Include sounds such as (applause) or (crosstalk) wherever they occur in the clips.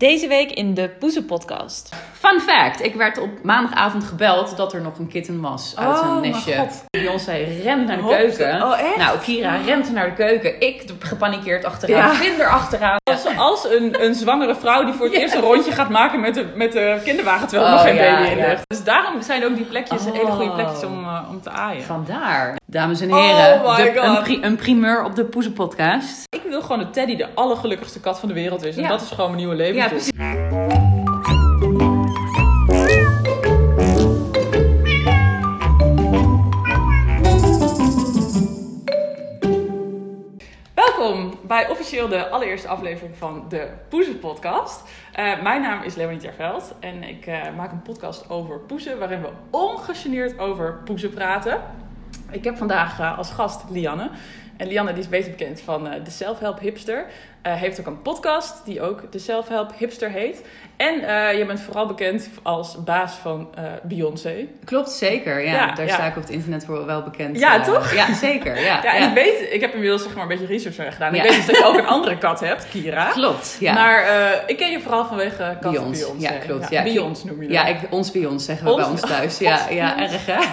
Deze week in de Poezen podcast. Fun fact, ik werd op maandagavond gebeld dat er nog een kitten was uit Oh, een nestje. Beyoncé rent naar de Hopte. keuken. Oh, echt? Nou, Kira rent naar de keuken. Ik gepanikeerd achteraan. Ja. Vin erachteraan. (laughs) Als, als een, een zwangere vrouw die voor het eerst een rondje gaat maken met de, met de kinderwagen terwijl er Oh, nog geen ja, baby in ligt. Dus daarom zijn ook die plekjes Oh. hele goede plekjes om, eh, om te aaien. Vandaar. Dames en heren, Oh de- een, pri- een primeur op de Poezen podcast. Ik wil gewoon dat Teddy de allergelukkigste kat van de wereld is. En dat is gewoon mijn nieuwe leven. Ja, precies. Welkom bij officieel de allereerste aflevering van de Poezen podcast. Eh, mijn naam is Leonie Terveld en ik eh, maak een podcast over poezen waarin we ongegeneerd over poezen praten. Ik heb vandaag eh, als gast Lianne. En Lianne die is beter bekend van de Self-Help Hipster. Eh, heeft ook een podcast die ook de Self-Help Hipster heet. En eh, je bent vooral bekend als baas van eh, Beyoncé. Klopt, zeker. Ja, Ja, daar ja. sta ik op het internet voor wel bekend. Ja, toch? Ja, zeker. Ja, (laughs) Ja, en ik weet, ik heb inmiddels zeg maar een beetje research gedaan. Ik weet dus dat je ook een andere kat hebt, Kira. Klopt, ja. Maar ik ken je vooral vanwege kat Beyoncé. Beyoncé. Ja, klopt. Ja. Beyoncé noem je dat. ja, ik, ons ons zeggen we Ons- bij ons (laughs) thuis. Ja, Ons ja erg hè? (laughs)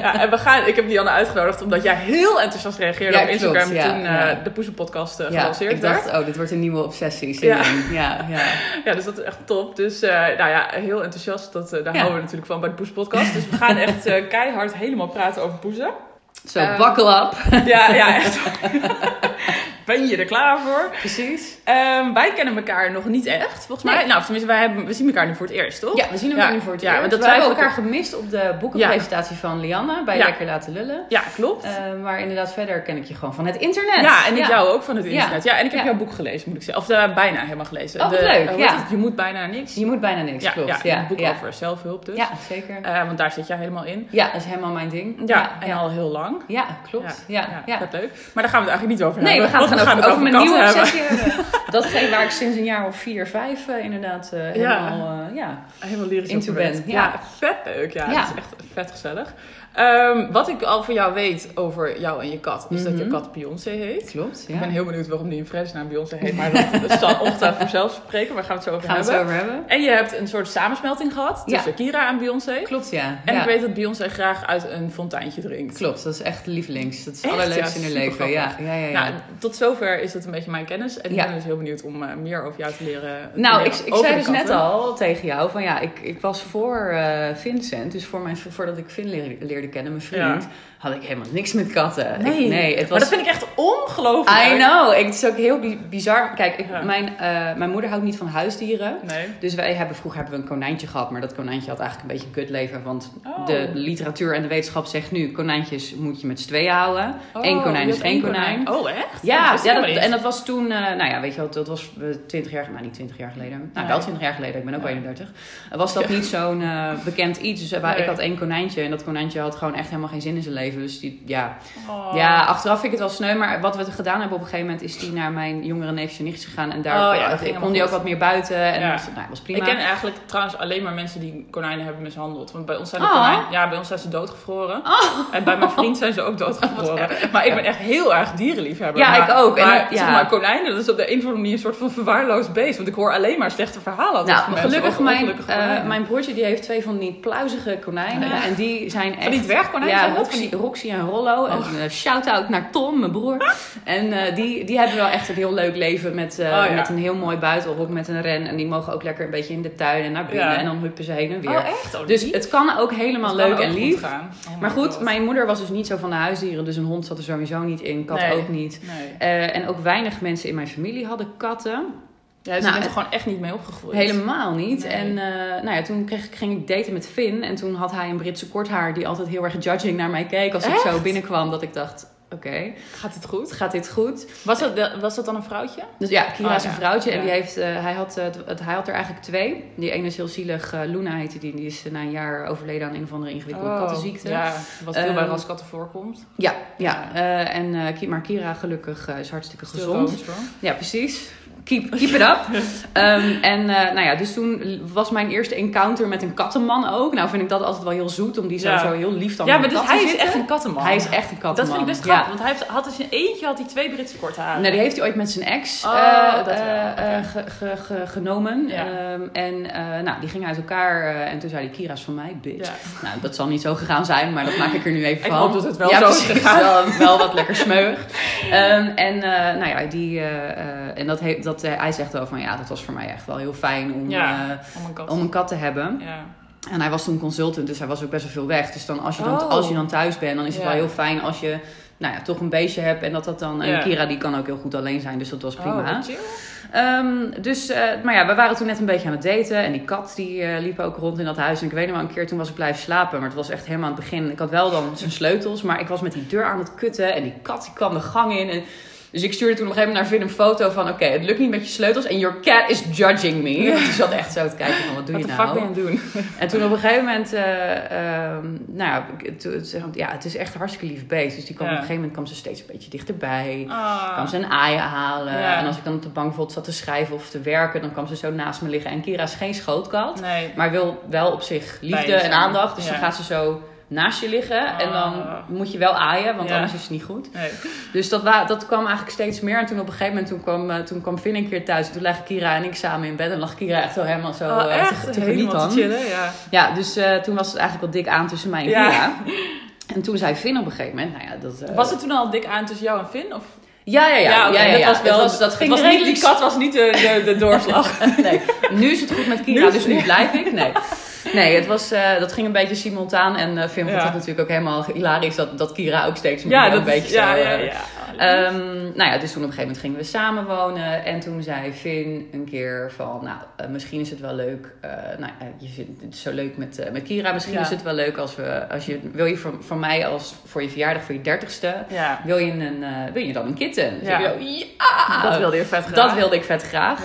Ja, en we gaan, ik heb Lianne uitgenodigd omdat jij heel enthousiast reageerde op Instagram klopt, toen de Poezenpodcast Ja, gelanceerd werd. Dacht, oh, dit wordt een nieuwe obsessie. Ja. Ja, ja. (laughs) Ja, dus dat is echt top. Dus eh, nou ja, heel enthousiast. Dat, eh, daar houden we natuurlijk van bij de Poezenpodcast. Dus we gaan (laughs) echt eh, keihard helemaal praten over poezen. Zo, Ehm, buckle up. Ja, ja, echt. (laughs) ben je er klaar voor? Precies. Ehm, wij kennen elkaar nog niet echt, volgens mij. Nee. Nou, tenminste, wij hebben, we zien elkaar nu voor het eerst, toch? Ja, we zien elkaar Ja, nu voor het ja, eerst. maar dat we hebben elkaar gemist op de boekenpresentatie van Lianne bij Ja. Lekker Laten Lullen. Ja, klopt. Eh, maar inderdaad, verder ken ik je gewoon van het internet. Ja, en ik jou ook van het internet. Ja, en ik heb Ja. jouw boek gelezen, moet ik zeggen. Of eh, bijna helemaal gelezen. Oh, De- leuk, eh, ja. Je moet bijna niks. Je moet bijna niks, ja, klopt. ja, Ja, een boek ja. over zelfhulp dus. Ja, zeker. Eh, want daar zit jij helemaal in. ja, dat is helemaal mijn ding. Ja, en al heel lang. Ja, klopt. Ja, ja, leuk. Maar daar gaan we het eigenlijk niet over Nee, we hebben. gaan het gaan over, over mijn nieuwe obsessie hebben. (laughs) Datgene waar ik sinds een jaar of vier, vijf eh, inderdaad eh, helemaal eh, ja. Helemaal lyrisch Into ben, ja. Ja. vet leuk. Ja, Ja. dat is echt vet gezellig. Ehm, wat ik al van jou weet over jou en je kat, is dat je Mhm. kat Beyoncé heet. Klopt, ja. Ik ben heel benieuwd waarom die in vredesnaam Beyoncé heet, maar dat, (laughs) zal ongetwijfeld vanzelf spreken. Waar gaan we het zo over Gaan we het hebben. zo over hebben? En je hebt een soort samensmelting gehad Ja. tussen Kira en Beyoncé. Klopt, ja. En ja. ik weet dat Beyoncé graag uit een fonteintje drinkt. Klopt, dat is echt lievelings. Dat is het allerleukste Ja, in haar leven. Ja, ja, ja. ja. Nou, tot zover is dat een beetje mijn kennis. En ik ben dus heel benieuwd om eh, meer over jou te leren. Nou, ik, ik zei dus net al tegen jou van ja, ik, ik was voor eh, Vincent, dus voor mijn, voordat ik Vin leerde, leerde kennen, mijn vriend, Ja. Had ik helemaal niks met katten. Nee, ik, nee het maar was. dat vind ik echt ongelooflijk. I know. Ik, het is ook heel bi- bizar. Kijk, ik, Ja. mijn, eh, mijn moeder houdt niet van huisdieren. Nee. Dus wij hebben vroeger hebben we een konijntje gehad, maar dat konijntje had eigenlijk een beetje een kutleven. Want Oh. de literatuur en de wetenschap zegt nu: konijntjes moet je met z'n tweeën houden. Oh, Eén konijn is één konijn. Oh, echt? Ja, dat ja dat, en dat was toen, eh, nou ja, weet je wel, dat was twintig jaar, nou niet twintig jaar geleden, nou Nee. wel twintig jaar geleden, ik ben ook Ja. 31. Was dat niet zo'n eh, bekend iets. Dus eh, ik had één konijntje en dat konijntje had gewoon echt helemaal geen zin in zijn leven. Dus die, ja, Oh. ja, achteraf vind ik het wel sneu, maar wat we gedaan hebben op een gegeven moment is die naar mijn jongere neefjes en nichtjes gegaan. En daar Oh ja, kon die ook wat meer buiten en Ja. was, nou, was prima. Ik ken eigenlijk trouwens alleen maar mensen die konijnen hebben mishandeld. Want bij ons zijn de Oh. konijnen... Ja, bij ons zijn ze doodgevroren. En bij mijn vriend zijn ze ook doodgevroren. (laughs) maar ik ben echt heel erg dierenliefhebber. Ja, maar, ik ook. En Maar, ja. zeg maar konijnen, dat is op de een of andere manier een soort van verwaarloosd beest. Want ik hoor alleen maar slechte verhalen Nou, gelukkig mijn, eh, mijn broertje die heeft twee van die pluizige konijnen. Ja. En die zijn echt... Van die dwergkonijnen Ja? Roxy, en Rollo. En Oh. eh, shout-out naar Tom, mijn broer. En eh, die, die hebben wel echt een heel leuk leven met, eh, Oh, ja. met een heel mooi buitenhok, met een ren. En die mogen ook lekker een beetje in de tuin en naar binnen. Ja. En dan huppen ze heen en weer. Oh, echt? Dus lief. het kan ook helemaal kan leuk ook en lief. Maar goed, God. mijn moeder was dus niet zo van de huisdieren. Dus een hond zat er sowieso niet in, kat Nee. ook niet. Nee. En ook weinig mensen in mijn familie hadden katten. Ja, dus Nou, je bent er het- gewoon echt niet mee opgegroeid. Helemaal niet. Nee. En eh, nou ja, toen kreeg, ik- ging ik daten met Finn. En toen had hij een Britse korthaar die altijd heel erg judging naar mij keek als ik zo binnenkwam. Dat ik dacht, oké, Gaat het goed? gaat dit goed? Was dat, was dat dan een vrouwtje? Dus ja, Kira Oh, is een ja. vrouwtje. En die heeft, eh, hij, had, eh, het- hij had er eigenlijk twee. Die ene is heel zielig. eh, Luna heette die. Die is eh, na een jaar overleden aan een of andere ingewikkelde kattenziekte. Oh, Ja, wat veel bij Ehm, raskatten voorkomt. Ja, ja. Eh, en, eh, maar Kira gelukkig eh, is hartstikke gezond. Ja, precies. Keep, keep it up. Ehm, en eh, nou ja, dus toen was mijn eerste encounter met een kattenman ook. Nou vind ik dat altijd wel heel zoet, om die zo, Ja. zo heel lief dan Ja, maar dus hij is echt een kattenman. Hij is echt een kattenman. Dat vind ik best Ja. grappig, want hij heeft, had dus in eentje had hij twee Britse korte haren. Nee, die heeft hij ooit met zijn ex Oh, dat wel, oké. ge- ge- ge- genomen. En nou, die gingen uit elkaar. eh, en toen zei hij, Kira is van mij, bitch. Nou, dat zal niet zo gegaan zijn, maar dat maak ik er nu even Ik van. hoop dat het wel ja, zo is gegaan. Wel, wel wat lekker smeuig. Ehm, en eh, nou ja, die, en dat, he- dat, eh, hij zegt wel van ja, dat was voor mij echt wel heel fijn om, Ja. eh, Oh om een kat te hebben. Ja. En hij was toen consultant, dus hij was ook best wel veel weg. Dus dan als je dan, Oh. als je dan thuis bent, dan is het wel heel fijn als je nou ja, toch een beestje hebt. En dat dat dan. En. Kira die kan ook heel goed alleen zijn, dus dat was prima. Oh, wat chill. Ehm, dus, eh, maar ja, we waren toen net een beetje aan het daten. En die kat die liep ook rond in dat huis. En ik weet nog wel een keer, toen was ik blijven slapen. Maar het was echt helemaal aan het begin. Ik had wel dan zijn sleutels, maar ik was met die deur aan het kutten. En die kat die kwam de gang in. En, dus ik stuurde toen op een gegeven moment naar Vin een foto van... Oké, het lukt niet met je sleutels en your cat is judging me. Want die zat echt zo te kijken van, wat doe Wat je de nou? fuck ben je doen? (laughs) En toen op een gegeven moment, eh, ehm, nou ja, ja, het is echt een hartstikke lief beest. Dus die kwam Ja. op een gegeven moment kwam ze steeds een beetje dichterbij. Ah. kwam ze een aaien halen. Ja. En als ik dan op de bank bijvoorbeeld zat te schrijven of te werken, dan kwam ze zo naast me liggen. En Kira is geen schootkat, Nee. maar wil wel op zich liefde en aandacht. Dus Ja. dan gaat ze zo naast je liggen. En dan Ah. moet je wel aaien, want Ja. anders is het niet goed. nee. Dus dat, wa- dat kwam eigenlijk steeds meer. En toen op een gegeven moment toen kwam, eh, toen kwam Finn een keer thuis. Toen lagen Kira en ik samen in bed. En lag Kira echt zo helemaal zo Oh, eh, echt? te, te Helemaal genieten. te chillen, ja. Ja, dus eh, toen was het eigenlijk wel dik aan tussen mij en Ja. Kira. (laughs) En toen zei Finn op een gegeven moment, nou ja, dat... Was het toen al dik aan tussen jou en Finn? Of? Ja, ja, ja. ja, oké, ja, dat ja. was wel. Was, dat ging was niet, die kat was niet de, de, de doorslag. (laughs) nee, nu is het goed met Kira, dus nu blijf ik. Nee, (laughs) nee het was, eh, dat ging een beetje simultaan. En eh Finn vond Ja. het natuurlijk ook helemaal hilarisch dat, dat Kira ook steeds meer ja, een beetje ja, zo... ja, eh, ja. Ehm, nou ja, dus toen op een gegeven moment gingen we samen wonen. En toen zei Finn een keer van, nou, misschien is het wel leuk. nou, je vindt het zo leuk met, met Kira. Misschien Ja. is het wel leuk als we, als je, wil je van, van mij als voor je verjaardag, voor je dertigste, ja. wil je, een, wil je dan een kitten? Dus Ja. ik ja! Dat wilde je vet graag. Dat wilde ik vet graag.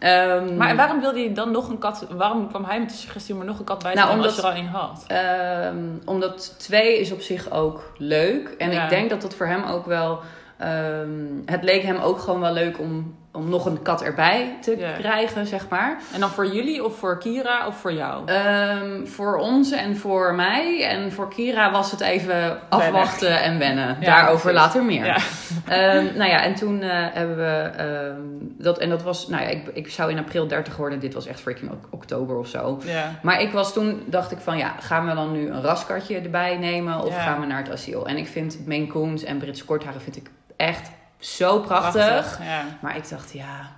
Ehm, Maar waarom wilde je dan nog een kat? Waarom kwam hij met de suggestie om er nog een kat bij te Nou, omdat- als je er al één had? Ehm, omdat twee is op zich ook leuk. En Ja. ik denk dat dat voor hem ook wel. ehm, het leek hem ook gewoon wel leuk om, om nog een kat erbij te krijgen, zeg maar. En dan voor jullie of voor Kira of voor jou? Ehm, voor ons en voor mij. En voor Kira was het even afwachten en wennen. Ja, Daarover precies. later meer. Ja. Ehm, nou ja, en toen eh, hebben we ehm, dat. En dat was. Nou ja, ik, ik zou in april 30 worden. Dit was echt freaking ok- oktober of zo. Ja. Maar ik was toen, dacht ik van ja, gaan we dan nu een raskatje erbij nemen of gaan we naar het asiel? En ik vind Maine Coons en Britse kortharen vind ik echt zo prachtig. Ja. Maar ik dacht ja,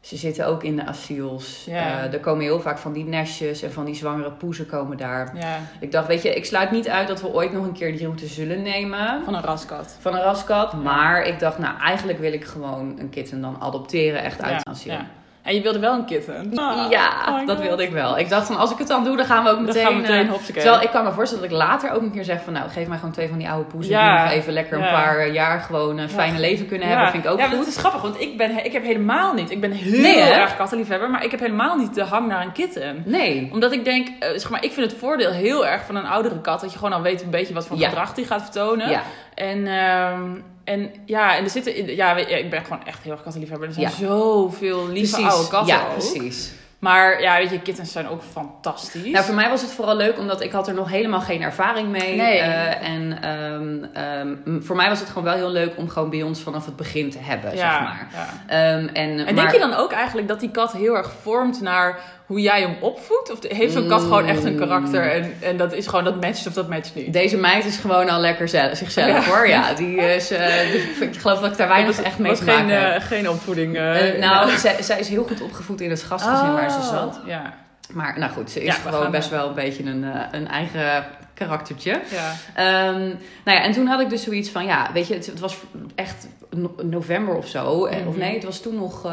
ze zitten ook in de asiels. Ja. Eh, er komen heel vaak van die nestjes en van die zwangere poezen komen daar. ja. Ik dacht, weet je, ik sluit niet uit dat we ooit nog een keer die route zullen nemen. Van een raskat. Van een raskat. Maar ik dacht, nou, eigenlijk wil ik gewoon een kitten dan adopteren, echt uit het asiel. Ja. En je wilde wel een kitten? Ah, Ja, oh my dat wilde ik wel. Ik dacht van, als ik het dan doe, dan gaan we ook Dan meteen... gaan we meteen eh. Terwijl ik kan me voorstellen dat ik later ook een keer zeg van... Nou, geef mij gewoon twee van die oude poezen. Ja. Die nog even lekker een Ja. paar eh, jaar gewoon een fijne leven kunnen hebben. Vind ik ook ja, goed. het is grappig, want ik, ben, ik heb helemaal niet... Ik ben heel Nee, erg kattenliefhebber, maar ik heb helemaal niet de hang naar een kitten. Nee. Omdat ik denk, eh, zeg maar, ik vind het voordeel heel erg van een oudere kat... dat je gewoon al weet een beetje wat voor Ja. gedrag die gaat vertonen. Ja. En, ehm, en ja, en er zitten... Ja, ik ben gewoon echt heel erg kattenliefhebber. Er zijn Ja. zoveel lieve Precies. oude katten Ja, ook. precies. Maar ja, weet je, kittens zijn ook fantastisch. Nou, voor mij was het vooral leuk omdat ik had er nog helemaal geen ervaring mee. Nee. Eh, en ehm, ehm, voor mij was het gewoon wel heel leuk om gewoon bij ons vanaf het begin te hebben, ja, zeg maar. ja. Ehm, en, En maar- denk je dan ook eigenlijk dat die kat heel erg vormt naar hoe jij hem opvoedt? Of heeft zo'n kat gewoon echt een karakter en, en dat is gewoon dat matcht of dat matcht niet? Deze meid is gewoon al lekker zelf, zichzelf hoor. Ja, die is. eh, die- ik geloof dat ik daar weinig echt mee te geen, maken heb. eh, geen opvoeding. eh, nou, zij, zij is heel goed opgevoed in het gastgezin waar ze zat. Oh, Ja, Maar nou goed, ze is Ja, gewoon best wel een beetje een, een eigen karaktertje. ja. Ehm, nou ja, en toen had ik dus zoiets van, ja, weet je, het, het was echt no- november of zo. Eh, Of Mhm. nee, het was toen nog ehm,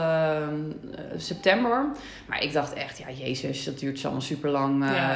eh, september. Maar ik dacht echt, ja, jezus, dat duurt allemaal super lang. Ja.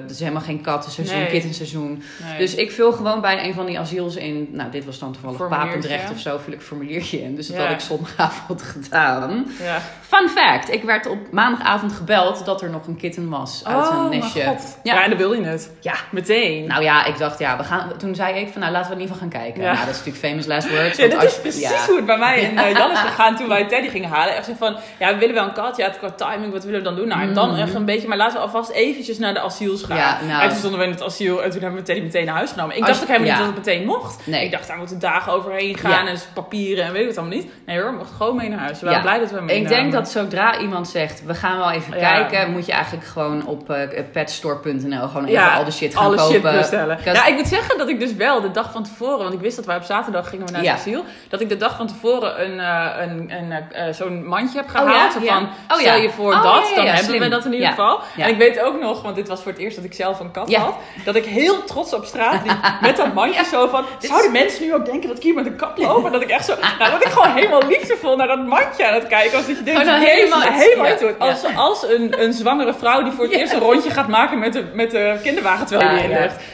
het is helemaal geen kattenseizoen, Nee. kittenseizoen. Nee. Dus ik vul gewoon bij een van die asiels in. Nou, dit was dan toevallig. Papendrecht of zo. Vul ik een formuliertje in. Dus dat Ja. had ik zondagavond (laughs) gedaan. ja. Fun fact. Ik werd op maandagavond gebeld dat er nog een kitten was uit oh, een mijn nestje. god. Ja. Ja. en dan wil je het. Ja. Meteen meteen. Nou ja, ik dacht, ja, we gaan, toen zei ik van, nou laten we in ieder geval gaan kijken. Ja. Nou, dat is natuurlijk famous last words. Ja, dat als- is precies ja. hoe het bij mij en eh, Jan is gegaan toen wij Teddy gingen halen. Echt zo van, ja, we willen wel een kat. Ja, het qua timing, wat willen we dan doen? Nou, en dan echt een beetje, maar laten we alvast eventjes naar de asiels gaan. Mm. Ja, nou. En toen stonden we in het asiel en toen hebben we Teddy meteen naar huis genomen. Ik dacht ook helemaal niet dat het meteen mocht. Nee. Ik dacht, daar moeten dagen overheen gaan en papieren en weet ik het allemaal niet. Nee hoor, we mochten gewoon mee naar huis. We waren blij dat we hem Ik denk dat zodra iemand zegt, we gaan wel even kijken, moet je eigenlijk gewoon op eh, petstore.nl gewoon even al de shit gaan kopen. Shit bestellen. Because- Ja, ik moet zeggen dat ik dus wel de dag van tevoren, want ik wist dat wij op zaterdag gingen we naar het Ja. asiel, dat ik de dag van tevoren een, eh, een, een, eh, zo'n mandje heb Oh gehaald. ja? Zo Ja. van, Oh stel je voor Oh, dat, dan hebben we dat in ieder geval. En ik weet ook nog, want dit was voor het eerst dat ik zelf een kat had, dat ik heel trots op straat liep (laughs) met dat mandje zo van, zouden mensen nu ook denken dat ik hier met een kat loop? En dat ik echt zo, nou dat ik gewoon helemaal liefdevol naar dat mandje aan het kijken was. Dat je denkt, helemaal- helemaal. Als, als een, een zwangere vrouw die voor het eerst een rondje gaat maken met de, met de kinderwagen terwijl je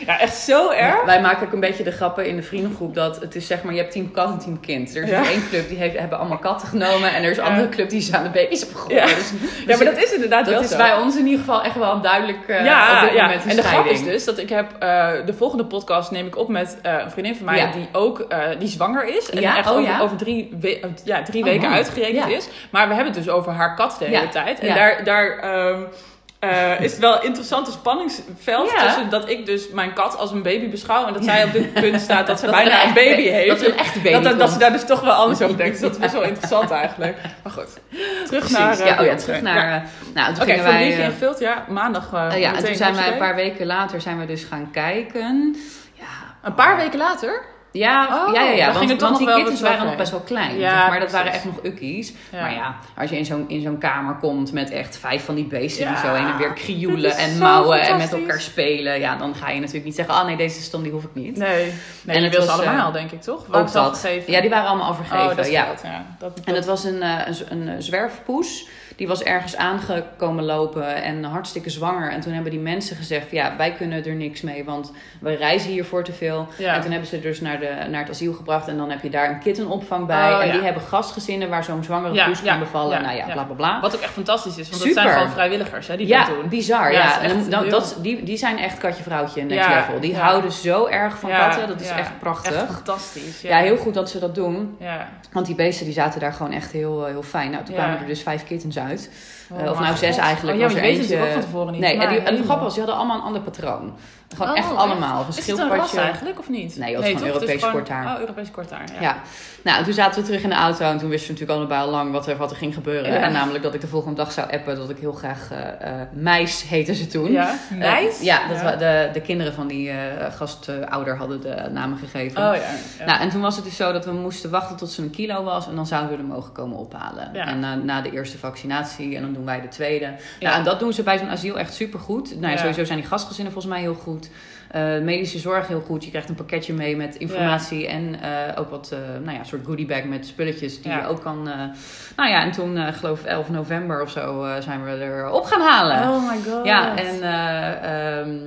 Ja, echt zo erg. Wij maken ook een beetje de grappen in de vriendengroep dat het is zeg maar, je hebt team kat en team kind. Er is Ja. dus één club die heeft, hebben allemaal katten genomen en er is een andere club die is aan de baby's op gegooid. Ja. Dus, Ja, maar dat is inderdaad wel dat is zo. bij ons in ieder geval echt wel een duidelijk eh, op ja, dit ja. moment en de grap is dus dat ik heb eh, de volgende podcast neem ik op met eh, een vriendin van mij die ook die zwanger is en echt Oh, over, drie, we- ja, drie Oh, weken man. uitgerekend is. Maar we hebben het dus over haar kat de hele tijd en daar, daar ehm, eh, is het wel een interessante spanningsveld Ja. tussen dat ik dus mijn kat als een baby beschouw en dat zij op dit (laughs) punt staat dat ze Dat bijna een baby ba- heeft. dat er een echte baby dat, dat, ze daar dus toch wel anders over denkt. Dus (laughs) dat is best wel interessant eigenlijk. Maar goed, terug Precies. naar... eh, ja, oh ja, terug naar... Ja. eh, nou, toen Oké, gingen wij... eh, ingevuld? Ja, maandag. eh, eh, ja, en toen zijn wij een paar weken later zijn we dus gaan kijken. Ja, Een paar weken later? Ja, Oh, ja, ja, ja. ging Want, want die kittens waren nog best wel klein. Ja, zeg maar dat waren echt nog ukkies. Ja. Maar ja, als je in zo'n, in zo'n kamer komt met echt vijf van die beesten die zo heen en weer dat krioelen en mouwen en met elkaar spelen. Ja, dan ga je natuurlijk niet zeggen, ah nee, deze stom die hoef ik niet. Nee. Nee, En je wil ze was, allemaal, eh, denk ik, toch? Ook dat. Ja, die waren allemaal al vergeven. Oh, dat ja. ja. Dat, En het was een, eh, een, een eh, zwerfpoes. Die was ergens aangekomen lopen en hartstikke zwanger. En toen hebben die mensen gezegd: Ja, wij kunnen er niks mee, want wij reizen hiervoor te veel. Ja. En toen hebben ze dus naar, de, naar het asiel gebracht. En dan heb je daar een kittenopvang bij. Oh, en ja. die hebben gastgezinnen waar zo'n zwangere Ja, kan bevallen. nou ja, bla bla bla. Wat ook echt fantastisch is, want Super. dat zijn gewoon vrijwilligers hè, die Ja, dat doen. bizar. Ja, En dan, dat, die, die zijn echt katje vrouwtje next level. Die houden zo erg van katten. Dat is echt prachtig. Echt fantastisch. ja. heel goed dat ze dat doen. Ja. Want die beesten die zaten daar gewoon echt heel, eh, heel fijn. Nou, toen kwamen er dus vijf kittens uit. Oh, Eh, of nou zes God. eigenlijk. Oh, ja, maar je weet het natuurlijk ook van tevoren niet. Nee, en, die, en de grap was, die hadden allemaal een ander patroon. Gewoon Oh, echt allemaal. Is het een ras eigenlijk, of niet? Nee, het was gewoon Europees gewoon- korthaar. Oh, Europees korthaar, ja. Ja. Nou, en toen zaten we terug in de auto en toen wisten we natuurlijk allebei al lang wat er, wat er ging gebeuren. Ja. En namelijk dat ik de volgende dag zou appen dat ik heel graag eh eh meis heette ze toen. Ja? Eh, Meis? ja, dat wa- de, de kinderen van die gastouder hadden de namen gegeven. Oh ja. ja. Nou, en toen was het dus zo dat we moesten wachten tot ze een kilo was en dan zouden we er mogen komen ophalen. Ja. En na, na de eerste vaccinatie en dan doen wij de tweede. Ja. Nou, en dat doen ze bij zo'n asiel echt supergoed. Nou, ja, Ja. Sowieso zijn die gastgezinnen volgens mij heel goed. Eh, medische zorg heel goed. Je krijgt een pakketje mee met informatie en eh, ook wat, eh, nou ja, soort goodiebag met spulletjes die Ja. je ook kan. nou ja, en toen, geloof ik 11 november of zo, zijn we er op gaan halen. Oh my god. Ja, en eh, ehm,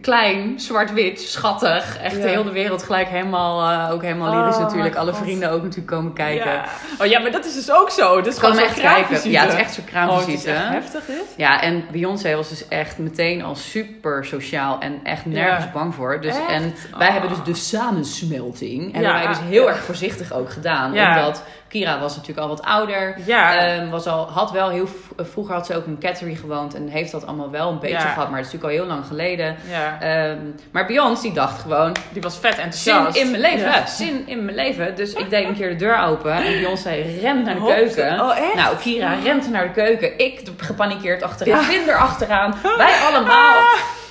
klein, zwart-wit, schattig. Echt Ja. de wereld gelijk helemaal, eh, ook helemaal Oh, lyrisch natuurlijk. mijn Alle God. vrienden ook natuurlijk komen kijken. Ja. Oh ja, maar dat is dus ook zo. Dat is Gewoon echt kijken. Ja, het is echt zo'n Oh, het is kraamvisite. echt heftig dit. ja, en Beyoncé was dus echt meteen al super sociaal en echt nergens Ja. bang voor. Dus, Echt? en wij Oh. hebben dus de samensmelting. Ja, wij dus heel erg voorzichtig ook gedaan. Omdat Kira was natuurlijk al wat ouder. Ja. Ehm, was al, had wel heel, v- vroeger had ze ook in Cattery gewoond en heeft dat allemaal wel een beetje Ja. gehad, maar het is natuurlijk al heel lang geleden. ja. Ehm, maar Beyoncé die dacht gewoon, Die was vet zin enthousiast. in mijn leven, Ja. zin in mijn leven. Dus ik deed een keer de deur open en Beyoncé rent naar de Hopte. keuken. Oh, echt? Nou, Kira rent naar de keuken. Ik gepanikeerd achteraan. Ja. Vin er achteraan. Wij allemaal.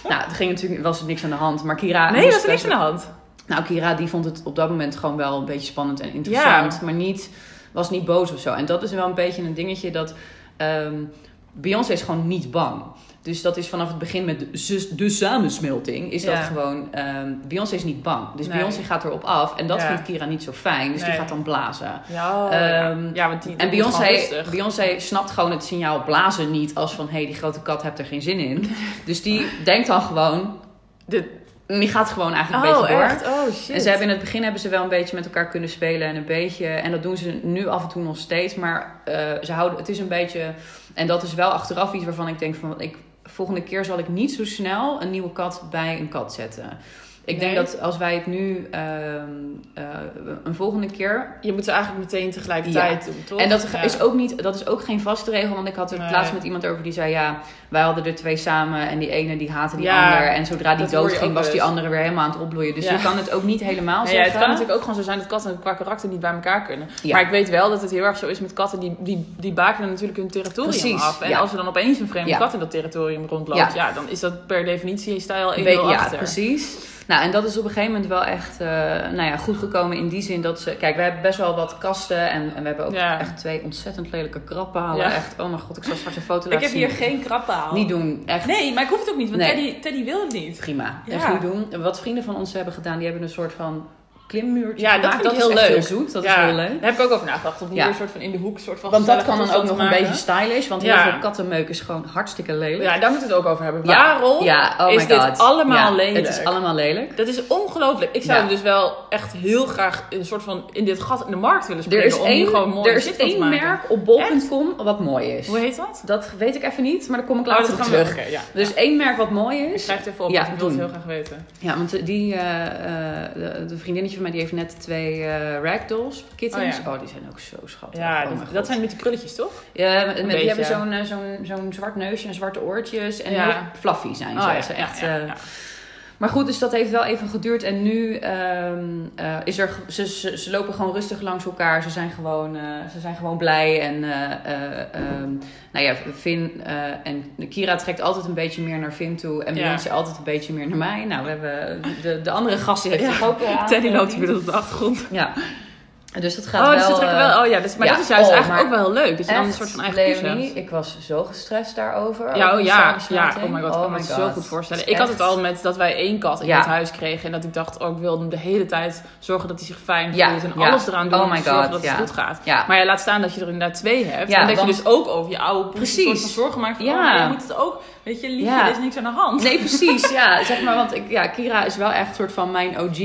Nou, er ging natuurlijk, was er niks aan de hand. Maar Kira... Nee, was er niks aan de hand. Nou, Kira die vond het op dat moment gewoon wel een beetje spannend en interessant. Maar niet, was niet boos of zo. En dat is wel een beetje een dingetje dat... ehm, Beyoncé is gewoon niet bang. Dus dat is vanaf het begin met de, zus- de samensmelting. Is dat gewoon... ehm, Beyoncé is niet bang. Dus Nee. Beyoncé gaat erop af. En dat Ja. vindt Kira niet zo fijn. Dus die gaat dan blazen. Ja, oh, Ehm, ja. want die En Beyoncé. Beyoncé snapt gewoon het signaal blazen niet als van... hé, hey, die grote kat hebt er geen zin in. (laughs) Dus die denkt dan gewoon... Die gaat gewoon eigenlijk een Oh, beetje door. echt? Oh, shit. En ze hebben in het begin hebben ze wel een beetje met elkaar kunnen spelen en een beetje. En dat doen ze nu af en toe nog steeds. Maar eh, ze houden, het is een beetje. En dat is wel achteraf iets waarvan ik denk van. Ik volgende keer zal ik niet zo snel een nieuwe kat bij een kat zetten. Ik denk Nee. dat als wij het nu ehm, eh, een volgende keer Je moet ze eigenlijk meteen tegelijkertijd doen, toch? en dat Ja. is, ook niet, dat is ook geen vaste regel. Want ik had er Nee. laatst met iemand over die zei... ja, wij hadden er twee samen en die ene die haatte die Ja, ander. En zodra die dood ging, was die eens. andere weer helemaal aan het opbloeien. Dus je kan het ook niet helemaal Nee, zeggen. het kan natuurlijk ook gewoon zo zijn dat katten qua karakter niet bij elkaar kunnen. Maar ik weet wel dat het heel erg zo is met katten. Die, die, die bakenen natuurlijk hun territorium Precies, af. En als er dan opeens een vreemde kat in dat territorium rondloopt... Ja. Dan is dat per definitie stijl Een 1 beetje- ja, achter. precies. Nou, en dat is op een gegeven moment wel echt eh, nou ja, goed gekomen in die zin dat ze... Kijk, we hebben best wel wat kasten en, en we hebben ook Ja. echt twee ontzettend lelijke krappalen. Ja. Echt, oh mijn god, ik zal straks een foto Ik laten heb hier zien. geen krappaal. Niet doen, echt Nee, maar ik hoef het ook niet, want Nee. Teddy, Teddy wil het niet. prima. Ja. Echt niet doen. Wat vrienden van ons hebben gedaan, die hebben een soort van klimmuurtje Ja, dat vind ik heel is leuk. heel zoet, dat Ja, is heel leuk. Daar heb ik ook over nagedacht. Om Ja. een soort van in de hoek, soort van Want dat kan dan ook nog een beetje stylish. Want Ja. heel veel kattenmeuk is gewoon hartstikke lelijk. Ja, daar moeten we het ook over hebben. Waarom Ja, oh is my dit God. allemaal lelijk? Het is allemaal lelijk. Dat is ongelooflijk. Ik zou Ja. dus wel echt heel graag een soort van in dit gat in de markt willen springen. Er is om hier gewoon één, mooi er is één merk op bol.com wat mooi is. Hoe heet dat? Dat weet ik even niet, maar daar kom ik Oh, later op we- terug. Er is één merk wat mooi Ik is. schrijf het even op, Ja, ik wil het heel graag weten. Ja, want die, eh, eh, de vriendinnetje mij die heeft net twee eh ragdolls, kittens. Oh, ja. Oh, die zijn ook zo schattig. Ja, oh dat, zijn met die krulletjes, toch? Ja, met, met- die hebben zo'n eh, zo'n zo'n zwart neusje en zwarte oortjes. En Ja. heel fluffy zijn ze. Oh, ja, echt, eh, ja. Maar goed, dus dat heeft wel even geduurd. En nu ehm, eh, is er, ze, ze, ze lopen gewoon rustig langs elkaar. Ze zijn gewoon, eh, ze zijn gewoon blij. En eh, eh, ehm, nou ja, Finn en Kira trekt altijd een beetje meer naar Finn toe. En Ja. Beyoncé altijd een beetje meer naar mij. Nou, we hebben de, de andere gasten heeft zich ook Teddy loopt weer op de achtergrond. Ja. Dus dat gaat Oh, wel... dus trekken eh, wel. Oh ja, dus, maar ja, dat is juist oh, eigenlijk ook wel heel leuk. Dat je dan een soort van eigen Leonie, ik was zo gestrest daarover. Ja, oh ja, oh my god, ik kan me het zo goed voorstellen. Ik had het al met dat wij één kat in Ja. het huis kregen. En dat ik dacht, oh, ik wilde hem de hele tijd zorgen dat hij zich fijn voelt. En alles eraan doen Oh om te zorgen dat het goed gaat. Maar ja, laat staan dat je er inderdaad twee hebt. En dat want- je dus ook over je oude Precies. van zorgen maakt. Van, Ja. oh, je moet het ook, weet je, liefje, er is niks aan de hand. Nee, precies. (laughs) Ja, zeg maar, want ik, ja, Kira is wel echt een soort van mijn OG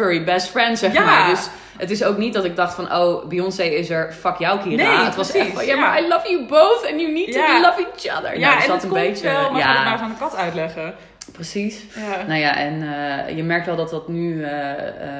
furry best friend, zeg Ja. maar. Dus het is ook niet dat ik dacht van, oh, Beyoncé is er, fuck jou Kira. Nee, het was precies, echt van, ja, ja. maar I love you both and you need Ja. to love each other. Ja, nou, en dat het komt wel, maar ga het maar eens ja, aan de kat uitleggen. precies. Ja. Nou ja, en eh, je merkt wel dat dat nu, eh,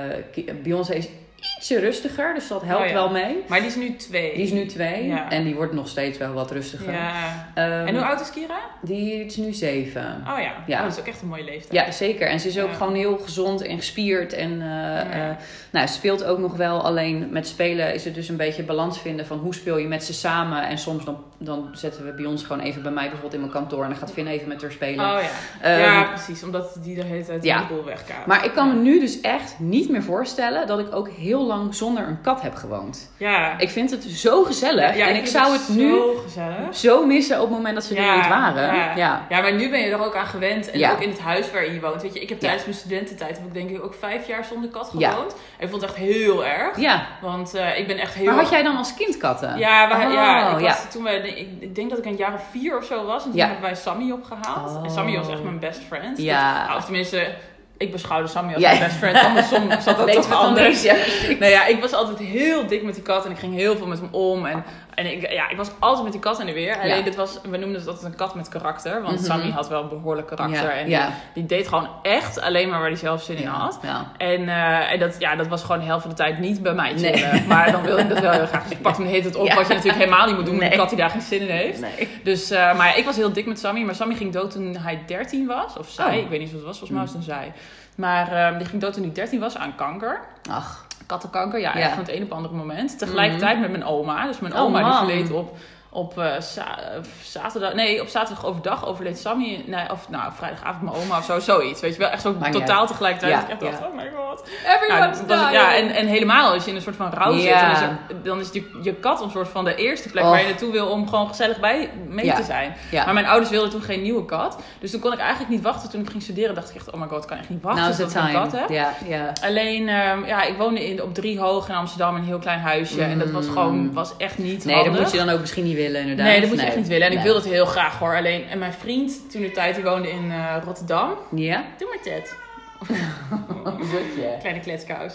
eh, Beyoncé is ietsje rustiger, dus dat helpt Oh ja. wel mee. Maar die is nu twee. Die is nu twee Ja. en die wordt nog steeds wel wat rustiger. Ja. Ehm, En hoe oud is Kira? Die is nu zeven. Oh ja. Ja. Oh, dat is ook echt een mooie leeftijd. Ja, zeker. En ze is ook gewoon heel gezond en gespierd. En eh, nou, ze speelt ook nog wel. Alleen met spelen is het dus een beetje balans vinden van hoe speel je met ze samen. En soms dan, dan zetten we bij ons gewoon even bij mij bijvoorbeeld in mijn kantoor. En dan gaat Finn even met haar spelen. Oh ja. Ehm, ja, precies. Omdat die de hele tijd ja. de boel wegkaapt. Maar ik kan me nu dus echt niet meer voorstellen dat ik ook heel lang zonder een kat heb gewoond. Ja. Ik vind het zo gezellig. Ja, en ik zou het nu Zo gezellig. zo missen op het moment dat ze er niet waren. Ja. Ja. Maar nu ben je er ook aan gewend. En ook in het huis waar je woont. Weet je, ik heb tijdens mijn studententijd heb ik denk ik ook vijf jaar zonder kat Ja. gewoond. En ik vond het echt heel erg. ja. Want eh, ik ben echt heel... Maar had jij dan als kind katten? Ja, wij, Oh, ja, ik, was, toen wij, ik, ik denk dat ik een jaar of vier of zo was. En toen Ja. hebben wij Sammy opgehaald. Oh. En Sammy was echt mijn best friend. Ja. Nou, of tenminste, ik beschouwde Sammy als Ja. mijn best friend. Andersom zat (laughs) dat toch anders. Ja. (laughs) Nee, ja, ik was altijd heel dik met die kat en ik ging heel veel met hem om. En, en ik, ja, ik was altijd met die kat in de weer. Alleen Ja. dit was, we noemden het altijd een kat met karakter. Want Mhm. Sammy had wel een behoorlijk karakter. Ja, En. Die, die deed gewoon echt alleen maar waar hij zelf zin in had. En, eh, en dat, ja, dat was gewoon de helft van de tijd niet bij mij Nee. Maar dan wilde ik dat wel heel graag. Dus ik pakte (laughs) hem hele tijd op. Wat je natuurlijk helemaal niet moet doen met Nee. een kat die daar geen zin in heeft. Nee. Dus, eh, maar ja, ik was heel dik met Sammy. Maar Sammy ging dood toen hij 13 was. Of zij, Oh. ik weet niet wat het was. Volgens mij was het een zij. Maar eh, die ging dood toen hij 13 was aan kanker. Ach, Kattenkanker, ja, Ja. van het een op het andere moment. Tegelijkertijd met mijn oma. Dus mijn Oh, oma die verleed op, op eh, za- eh, zaterdag... Nee, op zaterdag overdag overleed Sammy. Nee, of nou, vrijdagavond mijn oma of zo, zoiets. Weet je wel, echt zo totaal tegelijkertijd. Ja, Dat ik echt dacht, oh my god. everyone's Nou, dat ja, en, en helemaal als je in een soort van rouw zit. Dan is, er- dan is je, je kat een soort van de eerste plek waar je naartoe wil om gewoon gezellig bij mee te zijn. Maar mijn ouders wilden toen geen nieuwe kat. Dus toen kon ik eigenlijk niet wachten. Toen ik ging studeren dacht ik echt, oh my god, ik kan echt niet wachten tot ik een kat heb. Ja, ja. Alleen, ehm, ja, ik woonde in, op drie hoog in Amsterdam in een heel klein huisje. En dat was Mm. gewoon, was echt niet Nee, dat handig. moet je dan ook misschien niet willen, inderdaad. Nee, dat moet je echt niet willen. En ik wilde het heel graag hoor. Alleen, en mijn vriend toen de tijd, die woonde in eh, Rotterdam. Ja? Doe maar Ted. (laughs) Kleine kletskous.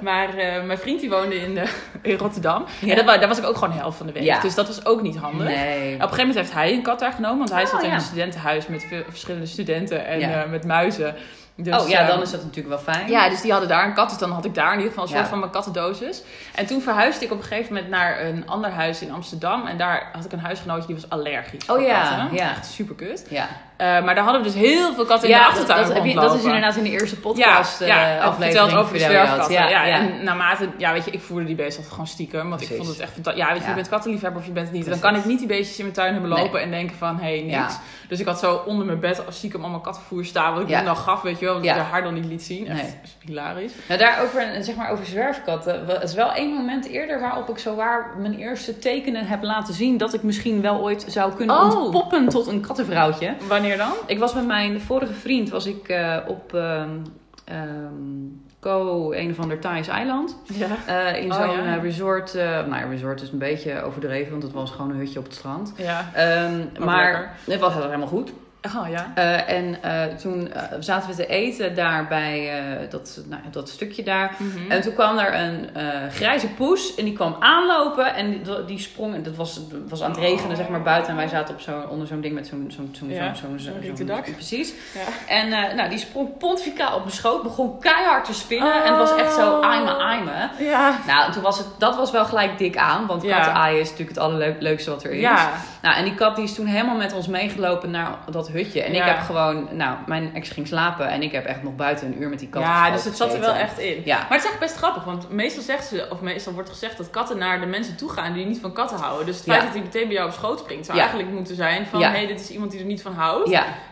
Maar eh, mijn vriend die woonde in, de, (laughs) in Rotterdam. Ja. En dat, daar was ik ook gewoon de helft van de week. Ja. Dus dat was ook niet handig. Nee. Op een gegeven moment heeft hij een kat daar genomen. Want hij Oh, zat in ja. een studentenhuis met veel verschillende studenten en Ja. eh, met muizen. Dus, oh ja, dan is dat natuurlijk wel fijn. Ja, dus die hadden daar een kat. Dus dan had ik daar in ieder geval een Ja. soort van mijn kattendosis. En toen verhuisde ik op een gegeven moment naar een ander huis in Amsterdam. En daar had ik een huisgenootje die was allergisch Oh voor ja, katten. ja. Echt super kut. Ja, maar daar hadden we dus heel veel katten in de ja achtertuin dat, heb je, dat is inderdaad in de eerste podcast ja, eh, ja, aflevering verteld over de dat. zwerfkatten. Ja, Ja, ja. En naarmate, ja, weet je, ik voerde die beesten altijd gewoon stiekem. Want ik vond het echt fantastisch. Ja, weet je, Ja. je bent kattenliefhebber of je bent het niet. Dan kan ik niet die beestjes in mijn tuin hebben Nee. lopen en denken van, hé, hey, niks. Ja. Dus ik had zo onder mijn bed als stiekem allemaal kattenvoer staan. Wat ik Ja. hem dan gaf, weet je wel. Want Ja. ik haar dan niet liet zien. Echt Nee. hilarisch. Nou, daarover, zeg maar, over zwerfkatten. Het is wel één moment eerder waarop ik zo waar mijn eerste tekenen heb laten zien dat ik misschien wel ooit zou kunnen Oh. ontpoppen tot een kattenvrouwtje. Wanneer dan? Ik was met mijn vorige vriend was ik eh, op ehm ehm, Co, een of ander Thais eiland. Ja. Eh, in Oh, zo'n ja. eh, resort. nou, ja, resort is een beetje overdreven, want het was gewoon een hutje op het strand. Ja. Ook maar lekker. het was helemaal goed. Oh ja. Eh, en eh, toen eh, zaten we te eten daar bij dat, nou, dat stukje daar. Mhm. En toen kwam er een grijze poes en die kwam aanlopen en die, die sprong. en Dat was, was aan het regenen, zeg maar, buiten. En wij zaten op zo, onder zo'n ding met zo'n zo'n zo'n Ja, zo'n zo'n- zo'n zo'n- dak. Precies. Ja. En nou, die sprong pontificaal op mijn schoot, begon keihard te spinnen. En het was echt zo, aime, aime. Ja. Nou, toen was het, dat was wel gelijk dik aan, want Ja. aaien is natuurlijk het allerleukste wat er is. Ja. Nou, en die kat die is toen helemaal met ons meegelopen naar dat hutje. En Ja. ik heb gewoon, nou, mijn ex ging slapen en ik heb echt nog buiten een uur met die kat Ja, dus het zat er wel echt in. Ja. Maar het is echt best grappig, want meestal zegt ze, of meestal wordt gezegd dat katten naar de mensen toe gaan die niet van katten houden. Dus het feit Ja. dat hij meteen bij jou op schoot springt, zou eigenlijk moeten zijn van, hé, hey, dit is iemand die er niet van houdt.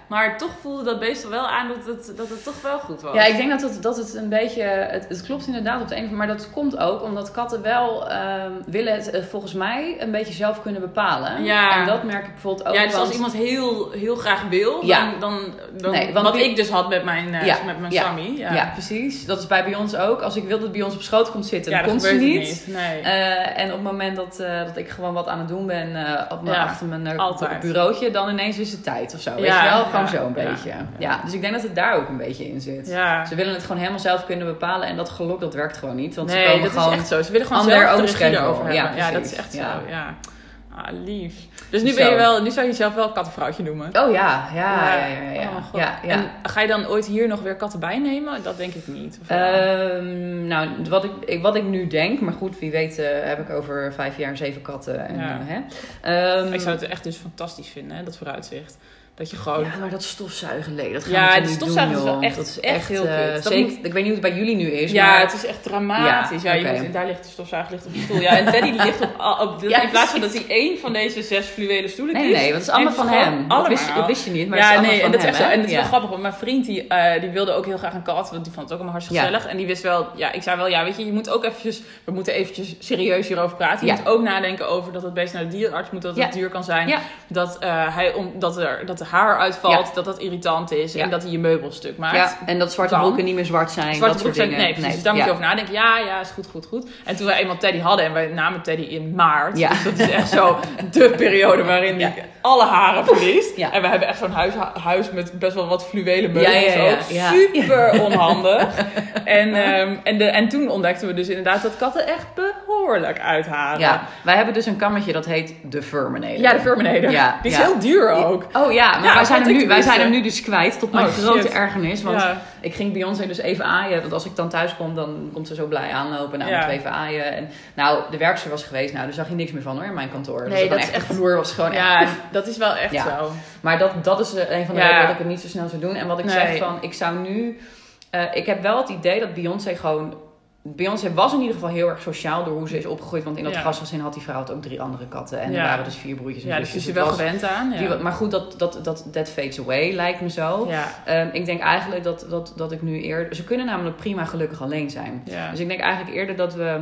Maar toch voelde dat beest er wel aan dat het, dat het toch wel goed was. ja, ik denk dat het, dat het een beetje, het, het klopt inderdaad op de een of andere maar dat komt ook omdat katten wel ehm, willen het eh, volgens mij een beetje zelf kunnen bepalen. Ja. En dat merk ik bijvoorbeeld ook. Ja, dus als iemand heel, heel graag wil, Ja. dan, dan, dan Nee, want wat ik dus had met mijn, eh, Ja, met mijn ja, Sammy. Ja, precies. Dat is bij bij ons ook. Als ik wil dat bij ons op schoot komt zitten, dan komt ze niet. Nee. Eh, en op het moment dat, dat ik gewoon wat aan het doen ben op mijn, achter mijn bureautje, dan ineens is het tijd of zo. Weet Ja, je wel? Gewoon zo'n ja, beetje. Ja. dus ik denk dat het daar ook een beetje in zit. Ze willen het gewoon helemaal zelf kunnen bepalen en dat gelok dat werkt gewoon niet. Want ze Nee, komen dat gewoon... is echt zo. Ze willen gewoon zelf de regie erover hebben. Ja, dat is echt zo. Ja. Ah, lief. Dus nu, ben Zo. je wel, nu zou je jezelf wel kattenvrouwtje noemen. Oh ja, ja, ja, ja. ja, Oh, God. ja, ja. En ga je dan ooit hier nog weer katten bijnemen? Dat denk ik niet. Of? Ehm, nou, wat ik, wat ik nu denk, maar goed, wie weet eh, heb ik over vijf jaar zeven katten. En, Ja. eh, hè? Ehm, ik zou het echt dus fantastisch vinden, hè, dat vooruitzicht. Dat je gewoon... Ja, maar dat stofzuigen, nee, dat gaan Ja, we niet stofzuigen doen, is wel echt- dat is echt echt, heel eh, kut. Dat zeker, moet- Ik weet niet hoe het bij jullie nu is, Ja, maar... het is echt dramatisch. Ja, Ja, je moet, daar ligt de stofzuiger ligt op de stoel. Ja, en Teddy ligt op, op Ja, in plaats van dat hij één van deze zes fluwelen stoelen Nee, nee, want het is allemaal van hem. gewoon Dat wist, je- allemaal. dat wist je niet, maar ja, het is allemaal nee, van en dat is hem, echt hè? En het is wel grappig, want mijn vriend die, eh, die wilde ook heel graag een kat, want die vond het ook allemaal hartstikke gezellig. En die wist wel, ja, ik zei wel, ja, weet je, je moet ook eventjes, we moeten eventjes serieus hierover praten. Je moet ook nadenken over dat het beest naar de dierenarts moet, dat het duur kan zijn. Dat, eh, hij, om, dat, er, dat haar uitvalt, dat dat irritant is Ja. en dat hij je meubels stuk maakt. Ja, en dat zwarte Kan. broeken niet meer zwart zijn, Zwarte dat broek soort zijn, dingen. nee, precies. Dus daar moet je over nadenken. Ja, ja, is goed, goed, goed. En toen we eenmaal Teddy hadden en wij namen Teddy in maart. Ja. Dus dat is echt zo de periode waarin hij alle haren verliest. Ja. En we hebben echt zo'n huis, huis met best wel wat fluwelen meubels Ja. Super onhandig. (laughs) en, ehm, en, de, en toen ontdekten we dus inderdaad dat katten echt behoorlijk uitharen. Ja, wij hebben dus een kammetje dat heet de Furminator. Ja, de Furminator. Ja, Die is heel duur ook. Oh ja, maar Ja, wij, zijn hem nu, wij zijn hem nu dus kwijt, tot mijn Oh, grote shit. ergernis. Want Ja. ik ging Beyoncé dus even aaien. Want als ik dan thuis kom, dan komt ze zo blij aanlopen. Nou, Ja. even aaien. En, nou, de werkster was geweest. Nou, daar zag je niks meer van hoor, in mijn kantoor. Dus Nee, dan dat is echt- De vloer was gewoon Ja, echt... dat is wel echt zo. Maar dat, dat is eh, een van de redenen dat ik het niet zo snel zou doen. En wat ik Nee. zeg van, ik zou nu... eh, ik heb wel het idee dat Beyoncé gewoon... Beyoncé was in ieder geval heel erg sociaal door hoe ze is opgegroeid. Want in dat Ja. gastgezin had die vrouw het ook drie andere katten. En Ja. er waren dus vier broertjes en Ja, dus is Het wel gewend aan. Ja. die- maar goed, dat, dat, dat, that fades away, lijkt me zo. Ehm, ik denk eigenlijk dat, dat, dat ik nu eerder... Ze kunnen namelijk prima gelukkig alleen zijn. Ja. Dus ik denk eigenlijk eerder dat we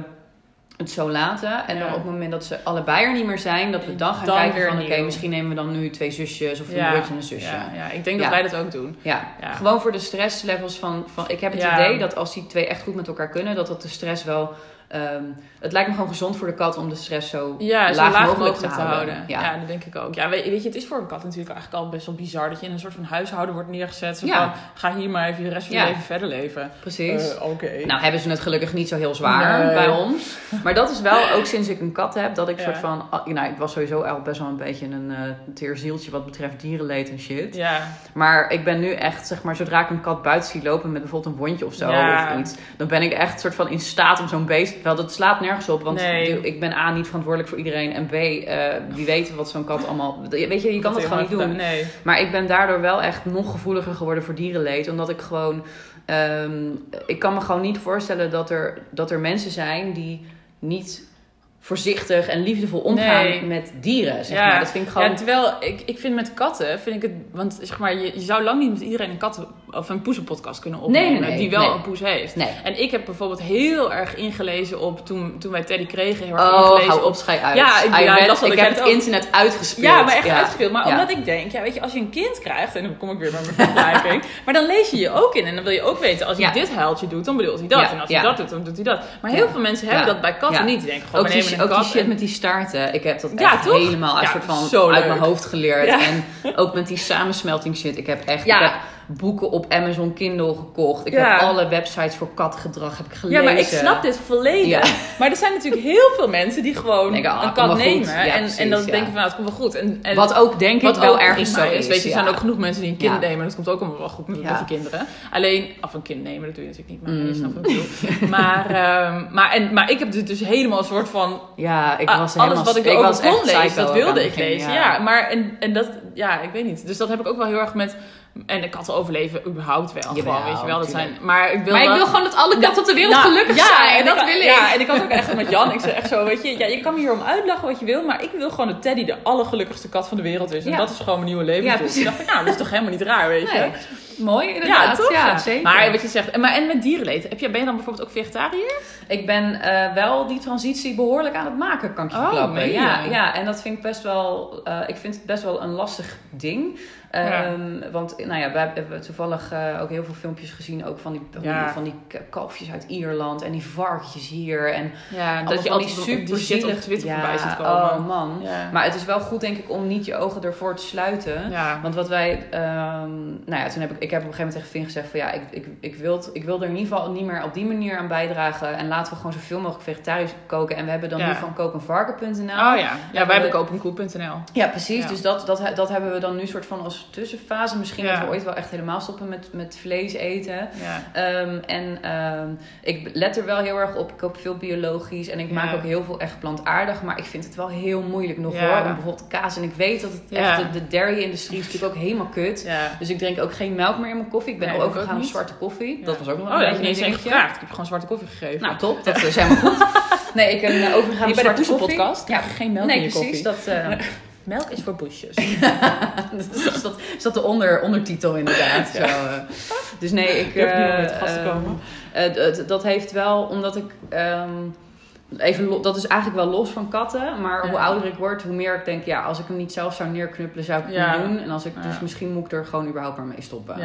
het zo laten. En Ja. dan op het moment dat ze allebei er niet meer zijn... dat we dan gaan Dan kijken van... oké, misschien nemen we dan nu twee zusjes... of een Ja. broertje en een zusje. Ja, ja, ik denk dat wij dat ook doen. Ja, gewoon voor de stresslevels van, van... Ik heb het idee dat als die twee echt goed met elkaar kunnen... dat dat de stress wel ehm, het lijkt me gewoon gezond voor de kat om de stress zo Ja, zo laag, mogelijk, te houden. Ja. Ja. dat denk ik ook. Ja, weet, weet je, het is voor een kat natuurlijk eigenlijk al best wel bizar dat je in een soort van huishouden wordt neergezet. Zo Ja. van, ga hier maar even de rest van je leven verder leven. Precies. Eh, Oké. Nou hebben ze het gelukkig niet zo heel zwaar Nee. bij ons. Maar dat is wel ook sinds ik een kat heb, dat ik soort van... ah, Nou, ik was sowieso al best wel een beetje een uh, teer zieltje wat betreft dierenleed en shit. ja. Maar ik ben nu echt, zeg maar, zodra ik een kat buiten zie lopen met bijvoorbeeld een wondje of zo of iets, dan ben ik echt soort van in staat om zo'n beest. Wel, dat slaat nergens op, want Nee. ik ben A niet verantwoordelijk voor iedereen en B, eh, wie weet wat zo'n kat allemaal. Weet je, je kan dat gewoon niet doen. Nee. Maar ik ben daardoor wel echt nog gevoeliger geworden voor dierenleed, omdat ik gewoon, ehm, ik kan me gewoon niet voorstellen dat er, dat er mensen zijn die niet voorzichtig en liefdevol omgaan Nee. met dieren. Zeg Ja. maar. Dat vind ik gewoon. Ja, terwijl ik, ik vind met katten, vind ik het, want zeg maar, je, je zou lang niet met iedereen een kat of een poezenpodcast kunnen opnemen Nee, nee, nee. die wel een poes heeft. En ik heb bijvoorbeeld heel erg ingelezen op, toen, toen wij Teddy kregen, heel erg Oh, hou op schij uit. Ja, ik- ja, dat ik heb het ook. internet uitgespeeld. Ja, maar echt Ja. uitgespeeld. Maar omdat ik denk, ja, weet je, als je een kind krijgt, en dan kom ik weer met mijn vergelijking, (laughs) maar dan lees je je ook in en dan wil je ook weten, als hij dit huiltje doet, dan bedoelt hij dat. En als hij dat doet, dan doet hij dat. Maar heel veel mensen hebben dat bij katten niet. Die denken gewoon, Ook die, ook die shit met die staarten. Ik heb dat echt helemaal uit, van, uit mijn hoofd geleerd. En ook met die samensmelting shit. Ik heb echt boeken op Amazon Kindle gekocht. Ik Ja. heb alle websites voor katgedrag heb ik gelezen. Ja, maar ik snap dit volledig. Ja. (laughs) Maar er zijn natuurlijk heel veel mensen die gewoon Denken, ah, een kat wel nemen. Ja, en, precies, en dan denken van, nou, het komt wel goed. En, en Wat ook denk ik wat wel ook ergens zo is. is. Weet je, er zijn ook genoeg mensen die een kind nemen. Dat komt ook allemaal wel goed met, die kinderen. Alleen, of een kind nemen, dat doe je natuurlijk niet. Maar je Mm. snapt wat ik bedoel. maar, (laughs) ehm, maar, en, maar ik heb dus, dus helemaal een soort van... Ja, ik ah, was alles helemaal... wat ik ik kon lezen, dat wilde ik lezen. Ja, maar en, en dat... Ja, ik weet niet. Dus dat heb ik ook wel heel erg met... En de katten overleven überhaupt wel. Jawel, gewoon, weet je wel. Dat zijn, maar ik wil Maar ik wil gewoon dat alle katten op de wereld Nou, gelukkig ja, zijn. en dat ik, wil ik. Ja, en ik had ook echt met Jan. Ik zei echt zo, weet je, ja, je kan me hier om uitlachen wat je wil, maar ik wil gewoon dat Teddy de allergelukkigste kat van de wereld is. En Ja. dat is gewoon mijn nieuwe leven. Ja, dus precies. ik dacht, van, nou, dat is toch helemaal niet raar, weet je. Nee. Mooi, Ja, inderdaad. toch? Ja, zeker. Maar wat je zegt, en, maar, en met dierenleed, heb je, ben je dan bijvoorbeeld ook vegetariër? Ik ben eh, wel die transitie behoorlijk aan het maken, kan ik je Oh, verklappen. Ja, ja, en dat vind ik best wel, eh, ik vind het best wel een lastig ding. Ehm, Want nou ja, wij hebben toevallig eh, ook heel veel filmpjes gezien, ook van die, Ja. van die kalfjes uit Ierland en die varkens hier. En Ja, dat je altijd die super shit op Twitter ja, voorbij ziet komen. Oh man. Maar het is wel goed denk ik om niet je ogen ervoor te sluiten. Want wat wij, ehm, nou ja, toen heb ik, ik heb op een gegeven moment tegen Finn gezegd van ja, ik, ik, ik, wil, ik wil er in ieder geval niet meer op die manier aan bijdragen. En laten we gewoon zoveel mogelijk vegetarisch koken. En we hebben dan Ja. nu van kokenvarken.nl. Oh ja, ja wij hebben kopenkoe.nl. Ja, precies. Ja. Dus dat, dat, dat hebben we dan nu soort van als tussenfase. Misschien dat we ooit wel echt helemaal stoppen met, met vlees eten. Ehm, en ehm, ik let er wel heel erg op. Ik koop veel biologisch. En ik maak ook heel veel echt plantaardig. Maar ik vind het wel heel moeilijk nog hoor. Om bijvoorbeeld kaas. En ik weet dat het echt... De, de dairy-industrie is natuurlijk ook helemaal kut. Dus ik drink ook geen melk meer in mijn koffie. Ik ben Nee, al overgegaan op zwarte koffie. Ja. Dat was ook nog Oh, wel dat een beetje een dingetje. Ik heb gewoon zwarte koffie gegeven. Nou, top. Dat is helemaal goed. Nee, ik ben uh, overgegaan op zwarte koffie. Poeselpodcast Ja, geen melk nee, in je precies. koffie. Dat, eh, Melk is voor poesjes. dus (laughs) is, dat, is dat de onder, ondertitel inderdaad. Zo, eh. Dus nee, ik... Ik heb niet om eh, met gast te ehm, komen. eh, dat- dat heeft wel, omdat ik... ehm, even dat is eigenlijk wel los van katten. Maar Ja. hoe ouder ik word, hoe meer ik denk... Ja, als ik hem niet zelf zou neerknuppelen, zou ik het Ja. niet doen. En als ik, Ja. dus misschien moet ik er gewoon überhaupt maar mee stoppen.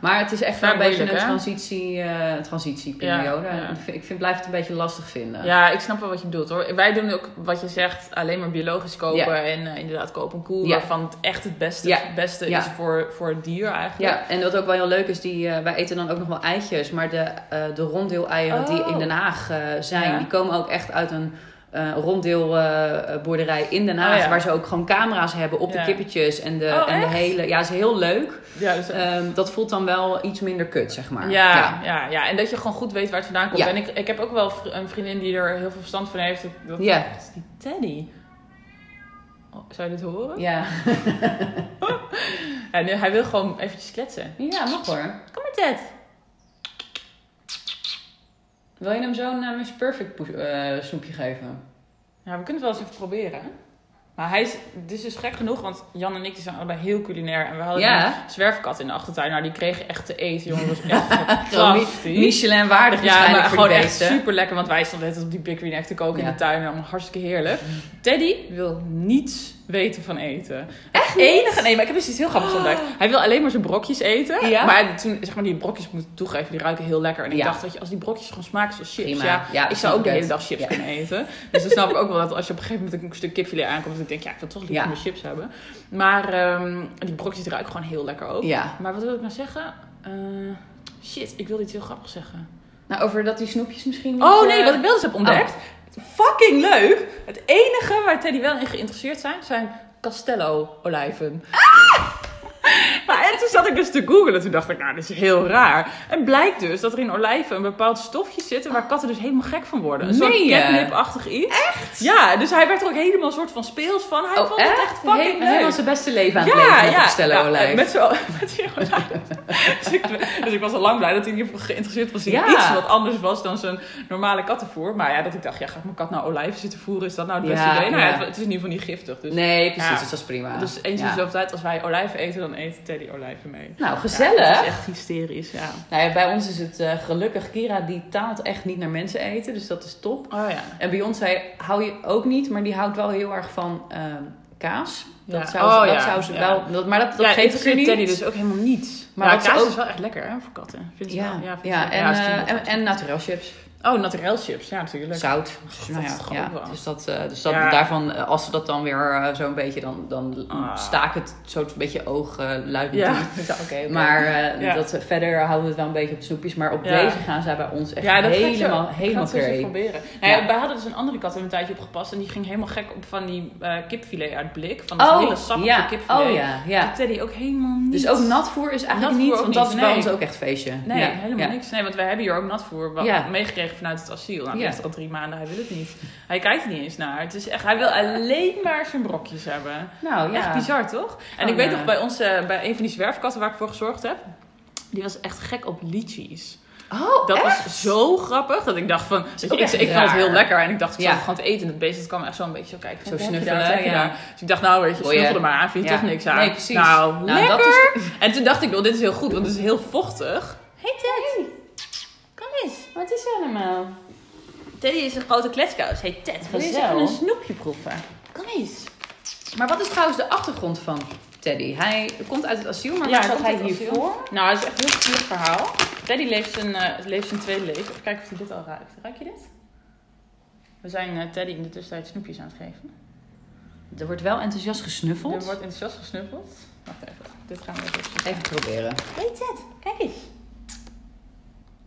Maar het is echt wel een beetje een transitie, eh, transitieperiode. Ik, vind, ik vind, blijf het een beetje lastig vinden. ja, ik snap wel wat je bedoelt hoor. Wij doen ook wat je zegt, alleen maar biologisch kopen. En eh, inderdaad kopen een koe waarvan het echt het beste, beste is voor, voor het dier eigenlijk. Ja, en wat ook wel heel leuk is, die, eh, wij eten dan ook nog wel eitjes. Maar de, de ronddeel-eieren die Oh. in Den Haag zijn, die komen ook echt uit een eh ronddeelboerderij in Den Haag. Oh, ja. Waar ze ook gewoon camera's hebben op Ja. de kippetjes en de, Oh, en de hele... Ja, is heel leuk. Ja, dus, Ehm, dat voelt dan wel iets minder kut, zeg maar. ja, ja. Ja, en dat je gewoon goed weet waar het vandaan komt. Ja. En ik, ik heb ook wel een vriendin die er heel veel verstand van heeft. Dat, dat Ja. dat is die Teddy. Oh, zou je dit horen? Ja. (laughs) Ja, nu, hij wil gewoon eventjes kletsen. ja, mag hoor. Kom maar Ted. Wil je hem zo'n uh, Miss Perfect poes- eh, snoepje geven? Ja, we kunnen het wel eens even proberen. Maar hij is, dit is dus gek genoeg, want Jan en ik die zijn allebei heel culinair. En we hadden Ja. een zwerfkat in de achtertuin. Nou, die kregen echt te eten, jongen. Dat was echt (laughs) fantastisch. Michelin waardig Ja, maar voor gewoon echt super lekker, want wij stonden net op die Big Green Egg te koken Ja. in de tuin. En allemaal hartstikke heerlijk. Teddy wil niets weten van eten. Echt enige, nee, maar ik heb dus iets heel grappigs ontdekt. Hij wil alleen maar zijn brokjes eten. Ja. Maar toen, zeg maar, die brokjes moet ik toegeven, die ruiken heel lekker. En ik Ja. dacht, weet je, als die brokjes gewoon smaken zoals chips, Prima. ja, Ja, ik dat zou ook de ik hele dag chips kunnen eten. Dus dan snap ik ook wel dat als je op een gegeven moment een stuk kipfilet aankomt, dat ik denk, ja, ik wil toch liever mijn chips hebben. Maar ehm, die brokjes ruiken gewoon heel lekker ook. Ja. Maar wat wil ik nou zeggen? Eh, shit, ik wilde iets heel grappigs zeggen. Nou, over dat die snoepjes misschien niet, Oh nee, eh, wat ik wel eens heb ontdekt. Fucking leuk. Het enige waar Teddy wel in geïnteresseerd zijn, zijn Castello olijven. (laughs) Maar en toen zat ik dus te googlen. Toen dacht ik, nou, dit is heel raar. En blijkt dus dat er in olijven een bepaald stofje zit... waar katten dus helemaal gek van worden. Een soort catnip-achtig iets. Echt? Ja, dus hij werd er ook helemaal een soort van speels van. Hij Oh, vond het echt? fucking leuk. Helemaal zijn beste leven aan het leven met ja, ja, olijf. (laughs) met zo'n olijf. dus, ik, dus ik was al lang blij dat hij in ieder geval geïnteresseerd was in Ja. iets wat anders was dan zijn normale kattenvoer. Maar ja, dat ik dacht, ja, ga ik mijn kat nou olijven zitten voeren? Is dat nou het beste Ja, idee? Nou ja, ja. het, het is in ieder geval niet giftig. Dus, Nee, precies, Ja. dus dat is prima. dus eens in Ja. de zoveel tijd, als wij olijven eten, dan eet Teddy olijven mee. Nou, Ja, gezellig. het is echt hysterisch, ja. Nou ja, bij ons is het eh, gelukkig, Kira die taalt echt niet naar mensen eten, dus dat is top. Oh ja. En Beyoncé hou je ook niet, maar die houdt wel heel erg van ehm, kaas. Dat Ja. zou, ze- Oh dat ja, zou ze ja. wel, dat, maar dat, dat ja, geeft ze niet. Teddy dus ook helemaal niet. Maar kaas ook- is wel echt lekker, hè, voor katten. Vind je Ja, wel? ja, wel. en, Ja, eh, en, en naturel chips. Oh, naturel chips. Ja, natuurlijk. Zout. nou dat ja, ja. wel. Dus, dat, eh, dus dat, Ja. daarvan, eh, als ze dat dan weer eh, zo'n beetje, dan, dan Ah. staak het zo'n beetje oogluidend Ja, toe. (laughs) ja oké. Maar dat, verder houden we het wel een beetje op de snoepjes. Maar op deze gaan zij bij ons echt Ja, dat helemaal, je, helemaal crazy. proberen. Nou wij hadden dus een andere kat er een tijdje op gepast. En die ging helemaal gek op van die kipfilet uit blik. Van dat hele sappige kipfilet. Oh ja, ja. En Teddy ook helemaal niet. Dus ook natvoer is eigenlijk Natvoer niet, want dat is bij ons ook echt feestje. Nee, helemaal niks. Nee, want wij hebben hier ook natvoer wat Vanuit het asiel. Nou, Ja. is al drie maanden, hij wil het niet. Hij kijkt niet eens naar. Het is echt, hij wil alleen maar zijn brokjes hebben. Nou ja. Echt bizar, toch? En Gewoon, ik weet nog, bij, ons, eh, bij een van die zwerfkatten waar ik voor gezorgd heb... Die was echt gek op lychees. Oh, Dat echt? was zo grappig dat ik dacht van... ik, echt ik vond het heel lekker en ik dacht ik Ja. zou het gewoon te eten. En het beest dat kwam echt zo een beetje zo kijken. Zo snuffelen, daar, ja. daar? Dus ik dacht nou weet je, snuffel er maar aan. Vind je Ja. toch niks aan? Nee, precies. Nou, Nou, lekker! dat is En toen dacht ik wel, dit is heel goed, want het is heel vochtig. Ted, kom Wat is er allemaal? Teddy is een grote kletskous. Hey Ted, wil je eens even een snoepje proeven? Kom eens. Maar wat is trouwens de achtergrond van Teddy? Hij komt uit het asiel, maar Ja, waar zat komt hij hiervoor? Nou, het is echt een heel zielig verhaal. Teddy leeft zijn, eh, leeft zijn tweede leven. Even kijken of hij dit al ruikt. Ruik je dit? We zijn eh, Teddy in de tussentijd snoepjes aan het geven. Er wordt wel enthousiast gesnuffeld. Er wordt enthousiast gesnuffeld. Wacht even. Dit gaan we even. Even proberen. Hey Ted, kijk eens.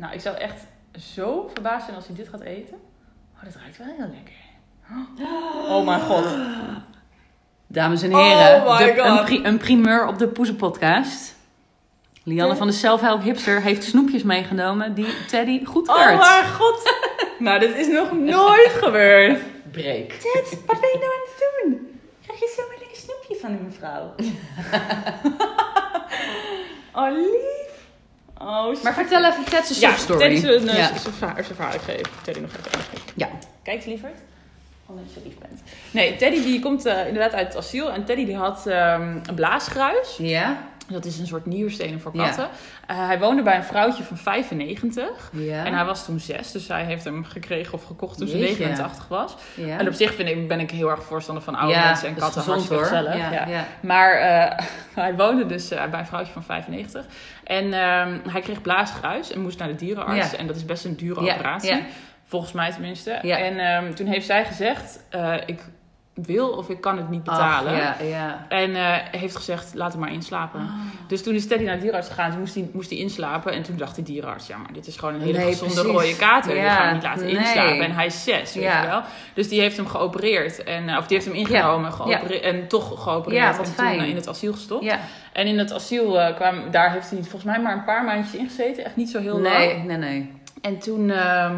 Nou, ik zou echt zo verbaasd zijn als hij dit gaat eten. Oh, dat ruikt wel heel lekker. Oh mijn god. Dames en heren, Oh de- een, pri- een primeur op de Poezenpodcast. Lianne van de Self-Help Hipster heeft snoepjes meegenomen die Teddy goed Oh mijn god. Nou, dit is nog nooit gebeurd. Break. Ted, wat ben je nou aan het doen? Krijg je zomaar lekker snoepje van die mevrouw? (laughs) oh, lief. Oh, Maar vertel even Ted's ja, soft story. Teddy zijn ja. zijn verhaal zijn geven. Teddy nog even. Ja. Kijk eens, lieverd. Omdat je zo lief bent. Nee, Teddy die komt eh, inderdaad uit het asiel. En Teddy die had ehm, een blaasgruis. Ja? Dat is een soort nierstenen voor Ja. katten. Eh, hij woonde bij een vrouwtje van 95. Ja. En hij was toen zes, dus zij heeft hem gekregen of gekocht toen ze Jeetje. 89 was. ja. En op zich vind ik, ben ik heel erg voorstander van oude mensen en katten. gezond, hoor. gezellig. Ja, Ja, ja. Maar eh, (laughs) hij woonde dus eh, bij een vrouwtje van 95. En ehm, hij kreeg blaasgruis en moest naar de dierenarts. En dat is best een dure operatie. Volgens mij tenminste. En ehm, toen heeft zij gezegd, ik wil of ik kan het niet betalen. Ach, ja, ja. En eh, heeft gezegd, laat hem maar inslapen. Ah. Dus toen is Teddy naar de dierenarts gegaan. Toen moest hij, moest hij inslapen. En toen dacht de dierenarts, ja, maar dit is gewoon een hele Nee, gezonde precies. rode kater. Ja, Die gaan we niet laten nee. inslapen. En hij is zes, weet je wel. Dus die heeft hem geopereerd. En, eh, of die heeft hem ingenomen geopereerd, en toch geopereerd. En toen fijn. eh, in het asiel gestopt. En in het asiel kwam, daar heeft hij volgens mij maar een paar maandjes ingezeten. Echt niet zo heel lang. Nee, nee, nee. En toen, ehm,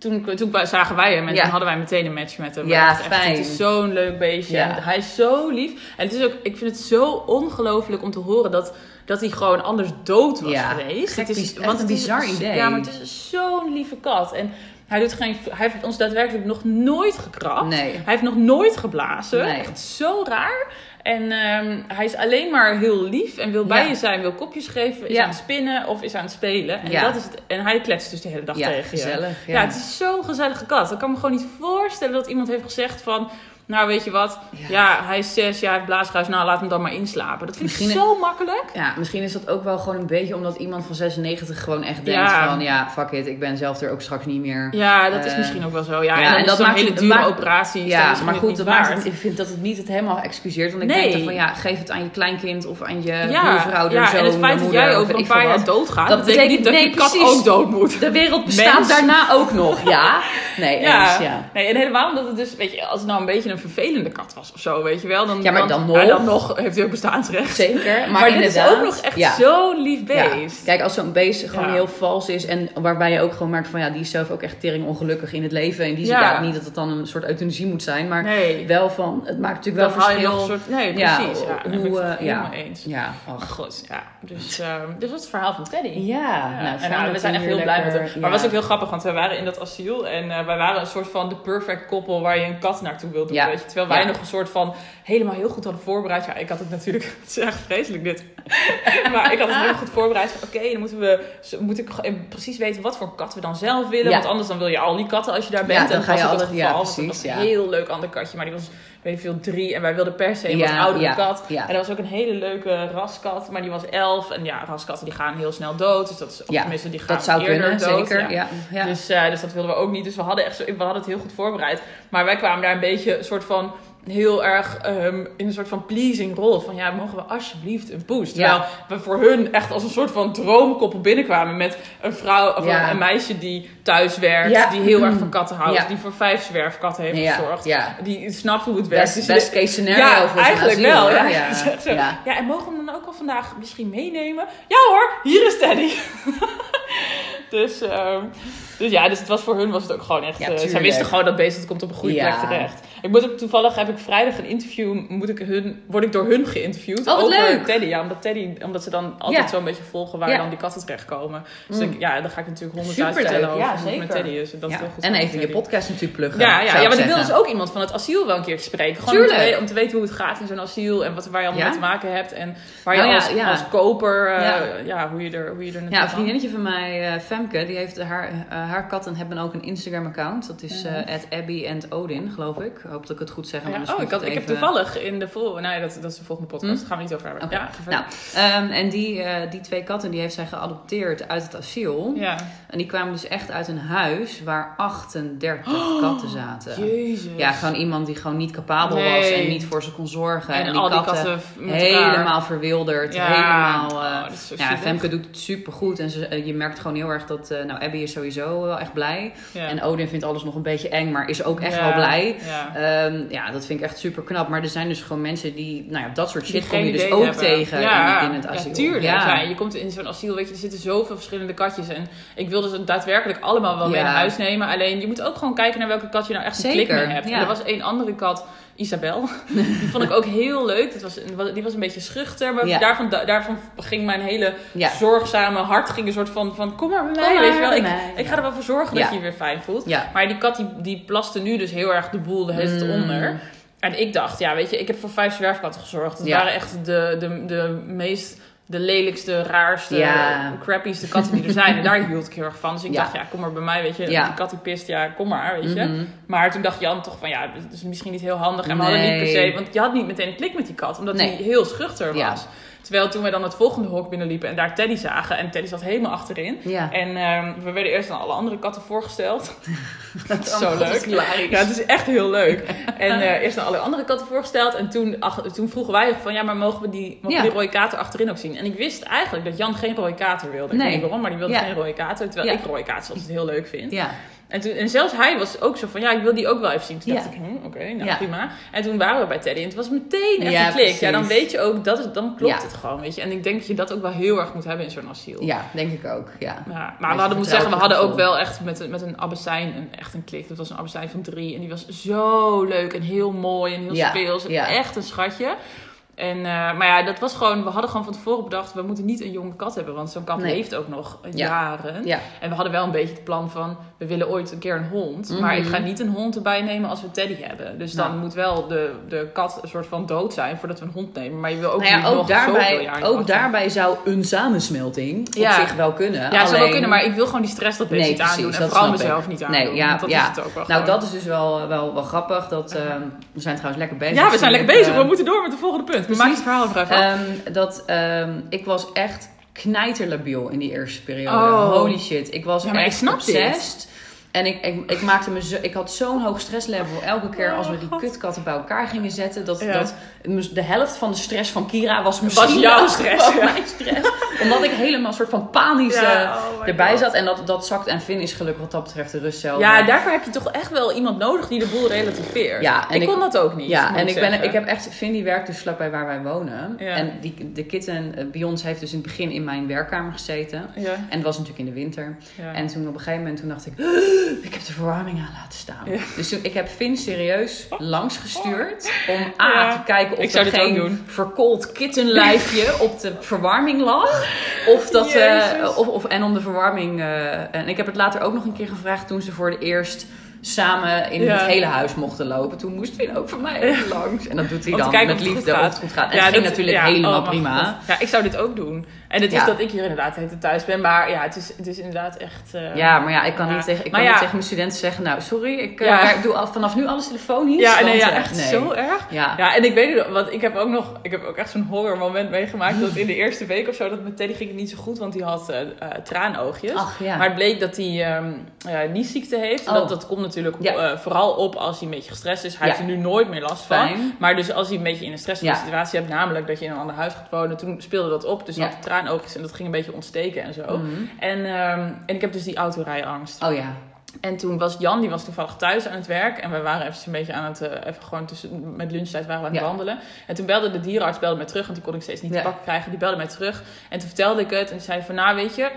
toen, toen zagen wij hem en Ja. toen hadden wij meteen een match met hem. Ja, echt, fijn. Het is zo'n leuk beestje. Ja. En hij is zo lief. En het is ook, ik vind het zo ongelooflijk om te horen dat, dat hij gewoon anders dood was Ja, geweest. gek, het is, echt een is- bizar idee. Ja, maar het is zo'n lieve kat. En Hij, doet geen, hij heeft ons daadwerkelijk nog nooit gekrapt. Nee. Hij heeft nog nooit geblazen. Nee. Echt zo raar. En ehm, hij is alleen maar heel lief en wil bij Ja. je zijn, wil kopjes geven, is Ja. aan het spinnen of is aan het spelen. En, Ja. dat is het, en hij kletst dus de hele dag tegen je. gezellig. Ja. Ja. het is zo'n gezellige kat. Ik kan me gewoon niet voorstellen dat iemand heeft gezegd van... Nou, weet je wat? Ja, Ja. hij is zes, ja, hij heeft blaasruis. Nou, laat hem dan maar inslapen. Dat vind ik Misschien- zo makkelijk. Ja, misschien is dat ook wel gewoon een beetje omdat iemand van 96 gewoon echt denkt Ja. van... Ja, fuck it, ik ben zelf er ook straks niet meer. Ja, dat is Eh, misschien ook wel zo. Ja, ja, en, dat maakt hele dure operatie. Ja, maar goed, dat maakt waard. het, ik vind dat het niet het helemaal excuseert. Want ik Nee. denk van ja, geef het aan je kleinkind of aan je buurvrouw, ja en het feit dat jij over een paar jaar doodgaat, Dat betekent niet dat je kat ook dood moet. De wereld bestaat daarna ook nog, ja. (laughs) Nee, ja. Nee, en helemaal omdat het dus, weet je, als het nou een beetje een vervelende kat was of zo, weet je wel. Dan, Ja, maar dan nog. dan nog heeft hij ook bestaansrecht. Zeker, maar, Maar, dit is ook nog echt ja. zo'n lief Ja. beest. Kijk, als zo'n beest gewoon heel vals is en waarbij je ook gewoon merkt van ja, die is zelf ook echt tering ongelukkig in het leven. En die zin, Ja. niet dat het dan een soort euthanasie moet zijn, maar Nee. wel van, het maakt natuurlijk Dan wel verschil. nog een soort... Nee, precies. Ja, ik hoe, het eh, ja. helemaal eens. Ja, ach. goed, ja. Dus, ehm, dus dat is het verhaal van Teddy. Ja, nou, en nou, dat we zijn echt heel blij met hem. Maar het was ook heel grappig, want we waren in dat asiel en eh, wij waren een soort van de perfect koppel waar je een kat naartoe wilde. Ja. Weet je? Terwijl wij Ja. nog een soort van helemaal heel goed hadden voorbereid. Ja, ik had het natuurlijk, (laughs) het is echt vreselijk dit. (laughs) maar ik had het heel goed voorbereid oké, dan moeten we, moet ik gewoon precies weten wat voor kat we dan zelf willen. Ja. Want anders dan wil je al die katten als je daar bent. Ja, dan en ga je dat het ja, geval. het precies, was ja. een heel leuk ander katje, maar die was weet je veel drie en wij wilden per se een Ja, wat oudere ja, kat. ja. En er was ook een hele leuke raskat, maar die was elf. En ja, raskatten die gaan heel snel dood. Dus dat is, of tenminste, die gaan Dat zou eerder kunnen, dood. zeker. Ja. Ja. Ja. Dus, eh, dus dat wilden we ook niet. Dus we hadden, echt zo, we hadden het heel goed voorbereid. Maar wij kwamen daar een beetje een soort van heel erg ehm, in een soort van pleasing rol. Van ja, mogen we alsjeblieft een poes? Terwijl we voor hun echt als een soort van droomkoppel binnenkwamen met een vrouw of Ja. een, een meisje die thuis werkt. Ja. Die heel erg (clears throat) van katten houdt. Die voor vijf zwerfkatten heeft gezorgd. Die snapt hoe het werkt. Best, Dus best case scenario ja, voor eigenlijk asiel, wel. (laughs) Ja. En mogen we hem dan ook al vandaag misschien meenemen? Ja hoor, hier is Teddy. (laughs) dus, ehm, dus ja, dus het was voor hun was het ook gewoon echt... Ja, eh, zij wisten gewoon dat beest het komt op een goede Ja. plek terecht. Ik moet ook toevallig, heb ik vrijdag een interview, moet ik hun, word ik door hun geïnterviewd Oh, over leuk. Teddy. Ja, omdat Teddy, omdat ze dan altijd Ja. zo'n beetje volgen waar Ja. dan die katten terechtkomen. Dus Mm. ik, ja, dan ga ik natuurlijk honderdduizend vertellen over Ja, hoe het met zeker. Teddy is. En, dat Ja. is heel goed En even je Teddy. podcast natuurlijk pluggen. Ja, ja, ja maar ik wil dus ook iemand van het asiel wel een keertje spreken. Gewoon om te, om weten hoe het gaat in zo'n asiel en wat, waar je allemaal mee te maken hebt. En waar je Nou als, koper, eh, ja. Hoe, je er, hoe je er Ja, een vriendinnetje van mij, eh, Femke, die heeft haar, eh, haar katten hebben ook een Instagram-account. Dat is Mhm. at Abby and Odin, geloof ik. Hoop dat ik het goed zeg. Ja, anders oh, ik, had, ik heb toevallig in de volgende... Nee, dat, dat is de volgende podcast. Hm? Daar gaan we niet over hebben. Ja. Nou, ehm, en die, eh, die twee katten die heeft zij geadopteerd uit het asiel. ja. En die kwamen dus echt uit een huis waar 38 katten zaten. Jezus. Ja, gewoon iemand die gewoon niet capabel Nee. was en niet voor ze kon zorgen. En, al die katten helemaal elkaar. verwilderd. Ja. Helemaal. Oh, zo ja. Femke doet het super goed. En ze, eh, je merkt gewoon heel erg dat. nou, Abby is sowieso wel echt blij. En Odin vindt alles nog een beetje eng, maar is ook echt wel blij. Ja. Ehm, ja, dat vind ik echt super knap. Maar er zijn dus gewoon mensen die. Nou ja, dat soort shit kom je dus ook hebben. tegen ja, in, in het asiel. Ja, tuurlijk. Ja. Ja. je komt in zo'n asiel, weet je, er zitten zoveel verschillende katjes. En ik wilde ze daadwerkelijk allemaal wel mee naar huis nemen. Alleen, je moet ook gewoon kijken naar welke kat je nou echt een Zeker, klik mee hebt. En er was één andere kat, Isabel. (laughs) Die vond ik ook heel leuk. Dat was, die was een beetje schuchter. Maar Ja. daarvan, daarvan ging mijn hele Ja. zorgzame hart ging een soort van, van kom maar bij mij. Maar weet je wel. Ik, mij. ik ga er wel voor zorgen dat je je weer fijn voelt. Maar die kat die, die plaste nu dus heel erg de boel de hele Mm. onder. En ik dacht, ja, weet je, ik heb voor vijf zwerfkatten gezorgd. Ja. waren echt de, de, de meest, de lelijkste, raarste, Ja. crappieste katten die er zijn. En daar hield ik heel erg van. Dus ik Ja. dacht, ja, kom maar bij mij, weet je. Ja. Die kat die pist, ja, kom maar, weet je. Mhm. Maar toen dacht Jan toch van, ja, dat is misschien niet heel handig. En we hadden niet per se, want je had niet meteen een klik met die kat. Omdat Nee. hij heel schuchter was. Terwijl toen we dan het volgende hok binnenliepen en daar Teddy zagen. En Teddy zat helemaal achterin. Ja. En ehm, we werden eerst aan alle andere katten voorgesteld. (laughs) dat is zo leuk. Ja, het is echt heel leuk. (laughs) En eh, eerst aan alle andere katten voorgesteld. En toen, ach, toen vroegen wij van, ja, maar mogen we die, mogen Ja. die rode kater achterin ook zien? En ik wist eigenlijk dat Jan geen rode kater wilde. Ik Nee. weet niet waarom, maar die wilde Ja. geen rode kater. Terwijl ik rode katers altijd heel leuk vind. Ja. En, toen, en zelfs hij was ook zo van, ja, ik wil die ook wel even zien. Toen Ja. dacht ik, hm, oké, nou Ja. prima. En toen waren we bij Teddy en het was meteen echt Ja, een klik. Ja, dan weet je ook, dat is, dan klopt het gewoon, weet je. En ik denk dat je dat ook wel heel erg moet hebben in zo'n asiel. ja, denk ik ook. Ja. Maar we hadden, moet zeggen, we hadden ook wel echt met, een- met een abbesijn een, echt een klik. Dat was een abbesijn van drie. En die was zo leuk en heel mooi en heel speels. ja. Echt een schatje. En, eh, maar ja, dat was gewoon, we hadden gewoon van tevoren bedacht, we moeten niet een jonge kat hebben, want zo'n kat Nee. leeft ook nog Ja. jaren. Ja. En we hadden wel een beetje het plan van, we willen ooit een keer een hond, Mhm. maar ik ga niet een hond erbij nemen als we Teddy hebben. Dus dan moet wel de, de kat een soort van dood zijn voordat we een hond nemen. Maar je wil ook Nou ja, niet ook nog daarbij, jaar ook daarbij zou een samensmelting Ja. op zich wel kunnen. Ja, zou wel Alleen- kunnen, maar ik wil gewoon die stress dat beest Nee, niet aandoen. En dat vooral mezelf ik. niet Nee, aandoen. ja, want dat ja. is het ook wel Nou, gewoon. dat is dus wel, wel, wel grappig. Dat, ehm, we zijn trouwens lekker bezig. Ja, we zijn lekker bezig. We moeten door met het volgende punt. We maken het verhaal even af. Ehm, dat, ehm, ik was echt knijterlabiel in die eerste periode. Oh. Holy shit. Ik was Ja, maar ik echt snap obsessed. En ik, ik, ik, maakte me zo, ik had zo'n hoog stresslevel elke keer als we die Oh, kutkatten bij elkaar gingen zetten. Dat, Ja. dat de helft van de stress van Kira was misschien jouw stress, ja. mijn stress. Omdat ik helemaal een soort van panisch eh, Ja, oh erbij God. zat. En dat, dat zakt en Vin is gelukkig wat dat betreft de rust zelf. Ja, daarvoor heb je toch echt wel iemand nodig die de boel relativeert. Ja, en ik ik- kon dat ook niet. Ja, en ik, ben, ik heb echt, Vin die werkt dus vlakbij waar wij wonen. En die, de kitten, eh, Beyoncé heeft dus in het begin in mijn werkkamer gezeten. En het was natuurlijk in de winter. En toen op een gegeven moment toen dacht ik, ik heb de verwarming aan laten staan. Ja. Dus toen, ik heb Vin serieus langs gestuurd om A, Ja. te kijken of er geen verkoold kittenlijfje (laughs) op de verwarming lag. Of dat, Jezus. of, of, en om de verwarming. eh, en ik heb het later ook nog een keer gevraagd toen ze voor het eerst samen in Ja. het hele huis mochten lopen. Toen moest Vin ook van mij even langs. En dat doet hij dan met liefde of gaat. het goed gaat. En Ja, het ging dat- natuurlijk ja, helemaal oh, prima. Ja, ik zou dit ook doen. En het is Ja. dat ik hier inderdaad thuis ben. Maar ja, het is, het is inderdaad echt... eh, Ja, maar ja, ik kan Ja. niet tegen, ik Maar kan ja. niet tegen mijn studenten zeggen, nou sorry, ik, eh, werk- doe al, vanaf nu alles telefonisch. Ja, nee, want, eh, echt nee. zo erg. Ja. En ik weet het, want ik heb ook nog, ik heb ook echt zo'n horror moment meegemaakt. Dat in de eerste week of zo, dat met Teddy ging het niet zo goed, want die had eh, traanoogjes. Ach ja. Maar het bleek dat hij ehm eh, niesziekte heeft. En Oh. dat, dat komt natuurlijk vooral op als hij een beetje gestrest is. Hij heeft er nu nooit meer last van. Fijn. Maar dus als hij een beetje in een stressvolle situatie hebt, namelijk dat je in een ander huis gaat wonen, toen speelde dat op. Dus Ja. had traanoogjes en dat ging een beetje ontsteken en zo. Mhm. En, ehm, en ik heb dus die autorijangst. Oh ja. En toen was Jan, die was toevallig thuis aan het werk. En we waren even een beetje aan het, eh, even gewoon tussen, met lunchtijd waren we aan het Ja. wandelen. En toen belde de dierenarts belde mij terug, want die kon ik steeds niet Ja. te pakken krijgen. Die belde mij terug. En toen vertelde ik het en zei van, nou weet je,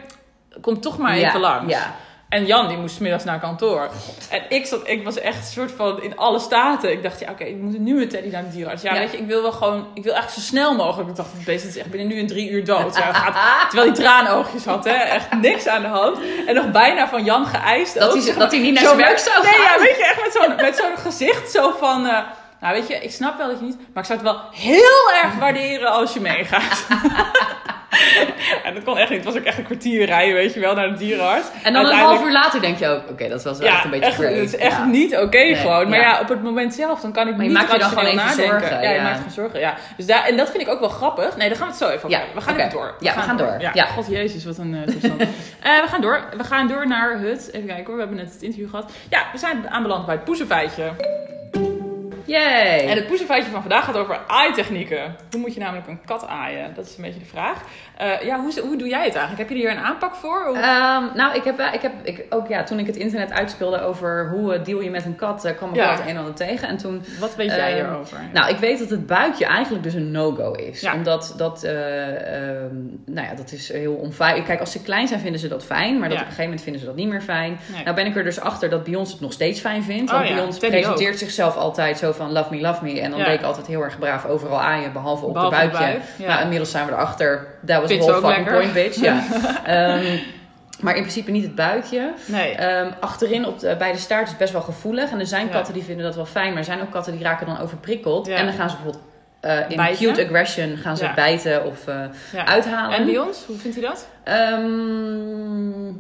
kom toch maar Ja, even langs. Ja. En Jan, die moest middags naar kantoor. En ik, zat, ik was echt een soort van in alle staten. Ik dacht, ja oké, ik moet nu met Teddy naar de dierenarts. Ja, Ja. weet je, ik wil wel gewoon, ik wil eigenlijk zo snel mogelijk. Ik dacht, het beest is echt binnen nu in drie uur dood. Ja, gaat, (laughs) terwijl hij traanoogjes had, hè. Echt niks aan de hand. En nog bijna van Jan geëist. Dat ook, hij, zeg dat hij niet naar zo zijn werk zou Nee, gaan. ja, weet je, echt met zo'n, met zo'n gezicht zo van... eh, nou, weet je, ik snap wel dat je niet... Maar ik zou het wel heel erg waarderen als je meegaat. (laughs) (laughs) en dat kon echt niet. Het was ook echt een kwartier rijden, weet je wel, naar de dierenarts. En dan een half uur later denk je ook, oké, dat was wel echt een beetje echt, crazy. Het is echt Ja. niet oké Nee, gewoon. Maar ja. ja. op het moment zelf, dan kan ik Maar je niet maakt je dan gewoon even nadenken. zorgen, Ja, je ja. maakt gewoon zorgen, ja. Dus daar, en dat vind ik ook wel grappig. Nee, daar gaan we het zo even over Ja. We gaan even door. Ja, we gaan door. Ja, Ja. god jezus, wat een eh, (laughs) toestand. Eh, we gaan door. We gaan door naar het... Even kijken hoor, we hebben net het interview gehad. Ja, we zijn aanbeland bij het poezenfeitje. Yay. En het poezenfeitje van vandaag gaat over aaitechnieken. Hoe moet je namelijk een kat aaien? Dat is een beetje de vraag. Eh, ja, hoe, hoe doe jij het eigenlijk? Heb je hier een aanpak voor? Of- Ehm, nou, ik heb, wel- ik heb ik, ook ja, toen ik het internet uitspeelde over hoe eh, deal je met een kat, eh, kwam ik Ja. het een en ander tegen. En toen wat weet jij ehm, hierover? Nou, ik weet dat het buikje eigenlijk dus een no-go is. Ja. Omdat dat, eh, ehm, nou ja, dat is heel onveilig. Kijk, als ze klein zijn vinden ze dat fijn, maar dat Ja. op een gegeven moment vinden ze dat niet meer fijn. Nee. Nou ben ik er dus achter dat Beyoncé het nog steeds fijn vindt. Want Oh ja, Beyoncé presenteert zichzelf altijd zo van love me, love me. En dan Ja. deed ik altijd heel erg braaf overal aaien, behalve op Behalve de buikje. buik, ja. Nou, inmiddels zijn we erachter. That was ze whole fucking lekker. point, bitch. Ja. (laughs) Ehm, maar in principe niet het buikje. nee. Ehm, achterin op de, bij de staart is best wel gevoelig. En er zijn katten die vinden dat wel fijn. Maar er zijn ook katten die raken dan overprikkeld. En dan gaan ze bijvoorbeeld eh, in Bijten? cute aggression gaan ze bijten of eh, ja. uithalen. En bij ons, hoe vindt hij dat? Ehm,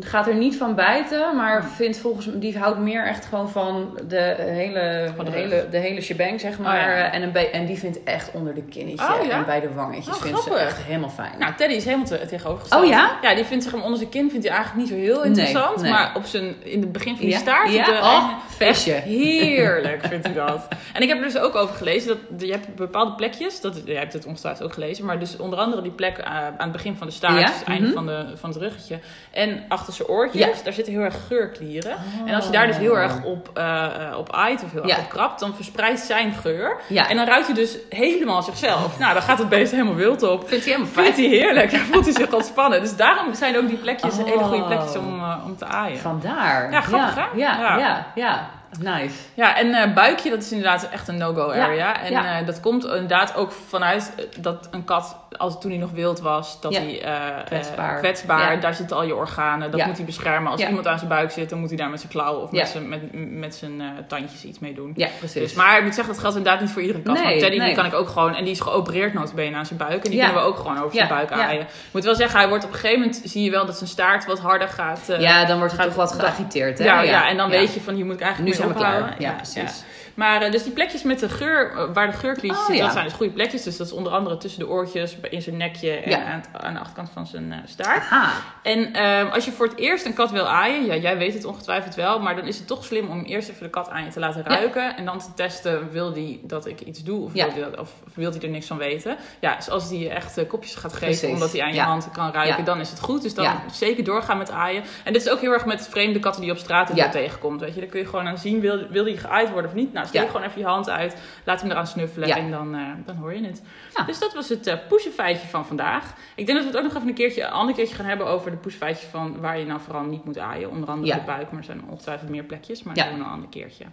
gaat er niet van bijten, maar vindt volgens die houdt meer echt gewoon van de hele, Van de hele, de hele shebang, zeg maar. Oh, ja. en, een en die vindt echt onder de kinnetje Oh, ja? en bij de wangetjes Oh, vindt ze echt helemaal fijn. Nou, Teddy is helemaal te, tegenovergesteld. Oh, ja? Ja, die vindt zich hem onder zijn kin vindt hij eigenlijk niet zo heel interessant. nee. Maar op zijn, in het begin van die Ja? staart... Ja? de Oh, feestje. Heerlijk vindt hij dat. En ik heb er dus ook over gelezen. Dat je hebt bepaalde plekjes. Dat, jij hebt het ongetwijfeld ook gelezen. Maar dus onder andere die plek eh, aan het begin van de staart. Het einde Mhm. van, de, van het ruggetje. En achter zijn oortjes. Ja. Daar zitten heel erg geurklieren. En als je daar dus heel erg op, eh op aait of heel erg Ja. op krabt. Dan verspreidt zijn geur. Ja. En dan ruikt hij dus helemaal zichzelf. Nou, dan gaat het beest helemaal wild op. Vindt hij helemaal fijn. Vindt hij heerlijk. Dan voelt hij zich ontspannen. Dus daarom zijn ook die plekjes hele goede Oh. plekjes om, eh, om te aaien. Vandaar. Ja, grappig? Ja, Ja. ja, ja. Nice. Ja, en eh, buikje, dat is inderdaad echt een no-go Ja, area. En ja. eh, dat komt inderdaad ook vanuit eh, dat een kat, als toen hij nog wild was, dat Ja. hij Kwetsbaar. kwetsbaar, daar zitten al je organen, dat moet hij beschermen. Als iemand aan zijn buik zit, dan moet hij daar met zijn klauwen of met zijn, met, met zijn tandjes iets mee doen. Ja, precies. Dus, maar ik moet zeggen, dat geldt inderdaad niet voor iedere kat. Nee, Teddy nee. die kan ik ook gewoon, en die is geopereerd notabene aan zijn buik. En die kunnen we ook gewoon over zijn buik aaien. Ik moet wel zeggen, hij wordt op een gegeven moment, zie je wel dat zijn staart wat harder gaat. ja, dan wordt gaat- toch wat geagiteerd, hè? ja, ja, en dan weet je van hier moet ik eigenlijk ophouden. Ja, precies. Maar eh, dus die plekjes met de geur, eh, waar de geurklietjes Oh, zitten, dat zijn dus goede plekjes. Dus dat is onder andere tussen de oortjes, in zijn nekje en aan, aan de achterkant van zijn eh, staart. Aha. En ehm, als je voor het eerst een kat wil aaien, ja, jij weet het ongetwijfeld wel, maar dan is het toch slim om eerst even de kat aan je te laten ruiken. En dan te testen, wil die dat ik iets doe of, wil, die dat, of wil die er niks van weten. Ja, dus als die je echt kopjes gaat geven Precies. omdat hij aan je hand kan ruiken, dan is het goed. Dus dan zeker doorgaan met aaien. En dit is ook heel erg met vreemde katten die je op straat tegenkomt. Weet je, dan kun je gewoon aan zien, wil, wil die geaaid worden of niet? Nou, steek Ja. gewoon even je hand uit, laat hem eraan snuffelen Ja. en dan, eh, dan hoor je het. Ja. Dus dat was het eh poesenfeitje van vandaag. Ik denk dat we het ook nog even een keertje, een ander keertje gaan hebben over de poesenfeitjes van waar je nou vooral niet moet aaien. Onder andere de buik, maar er zijn ongetwijfeld meer plekjes. Maar dat doen we een ander keertje.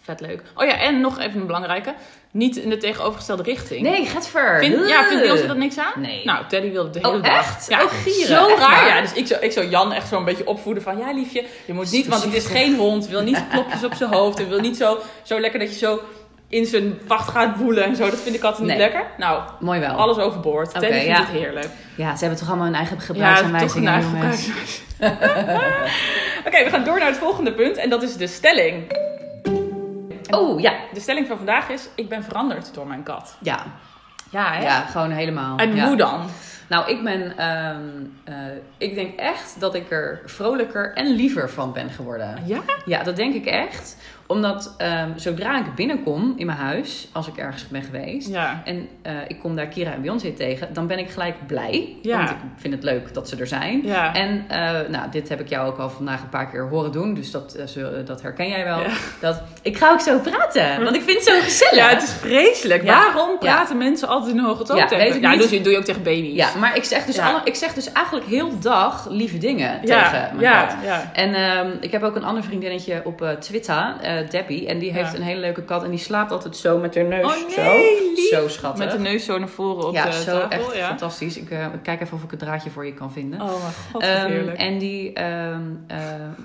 Vet leuk. Oh ja, en nog even een belangrijke. Niet in de tegenovergestelde richting. Nee, gaat ver. Vind, ja, vindt Ilse dat niks aan? Nee. Nou, Teddy wilde de hele Oh, dag. echt? Ja, Oh, gieren. Zo raar. Ja, dus ik zou, ik zou Jan echt zo een beetje opvoeden van... Ja, liefje, je moet niet... Want het is geen hond. Wil niet klopjes op zijn hoofd. En wil niet zo, zo lekker dat je zo in zijn vacht gaat woelen en zo. Dat vind ik altijd niet Nee. lekker. Nou, Mooi wel. alles overboord. Oké, Teddy vindt ja. het heerlijk. Ja, ze hebben toch allemaal hun eigen toch gebruiksaanwijzingen, een eigen jongens. gebruiksaanwijzing. (laughs) Oké, we gaan door naar het volgende punt. En dat is de stelling. Oh, ja. De stelling van vandaag is... Ik ben veranderd door mijn kat. Ja, Ja, hè? ja gewoon helemaal. En ja. hoe dan? Nou, ik ben... ehm, eh, ik denk echt dat ik er vrolijker en liever van ben geworden. Ja? Ja, dat denk ik echt. Omdat ehm, zodra ik binnenkom in mijn huis, als ik ergens ben geweest... Ja. En eh, ik kom daar Kira en Beyoncé tegen, dan ben ik gelijk blij. Ja. Want ik vind het leuk dat ze er zijn. Ja. En eh, nou, dit heb ik jou ook al vandaag een paar keer horen doen. Dus dat, eh, dat herken jij wel. Ja. Dat, ik ga ook zo praten, want ik vind het zo gezellig. Ja, het is vreselijk. Waarom praten mensen altijd in een hoge toon tegen? ja, niet. doe je, ook tegen baby's. Ja, maar ik zeg, dus alle, ik zeg dus eigenlijk heel dag lieve dingen tegen mijn ja. En ehm, ik heb ook een ander vriendinnetje op Twitter, Debbie. En die heeft een hele leuke kat. En die slaapt altijd zo met haar neus. Oh, nee, zo. Zo schattig. Met de neus zo naar voren op ja, de zo tafel. echt ja. fantastisch. Ik, eh, ik kijk even of ik het draadje voor je kan vinden. Oh mijn god, heerlijk. en die, ehm, eh,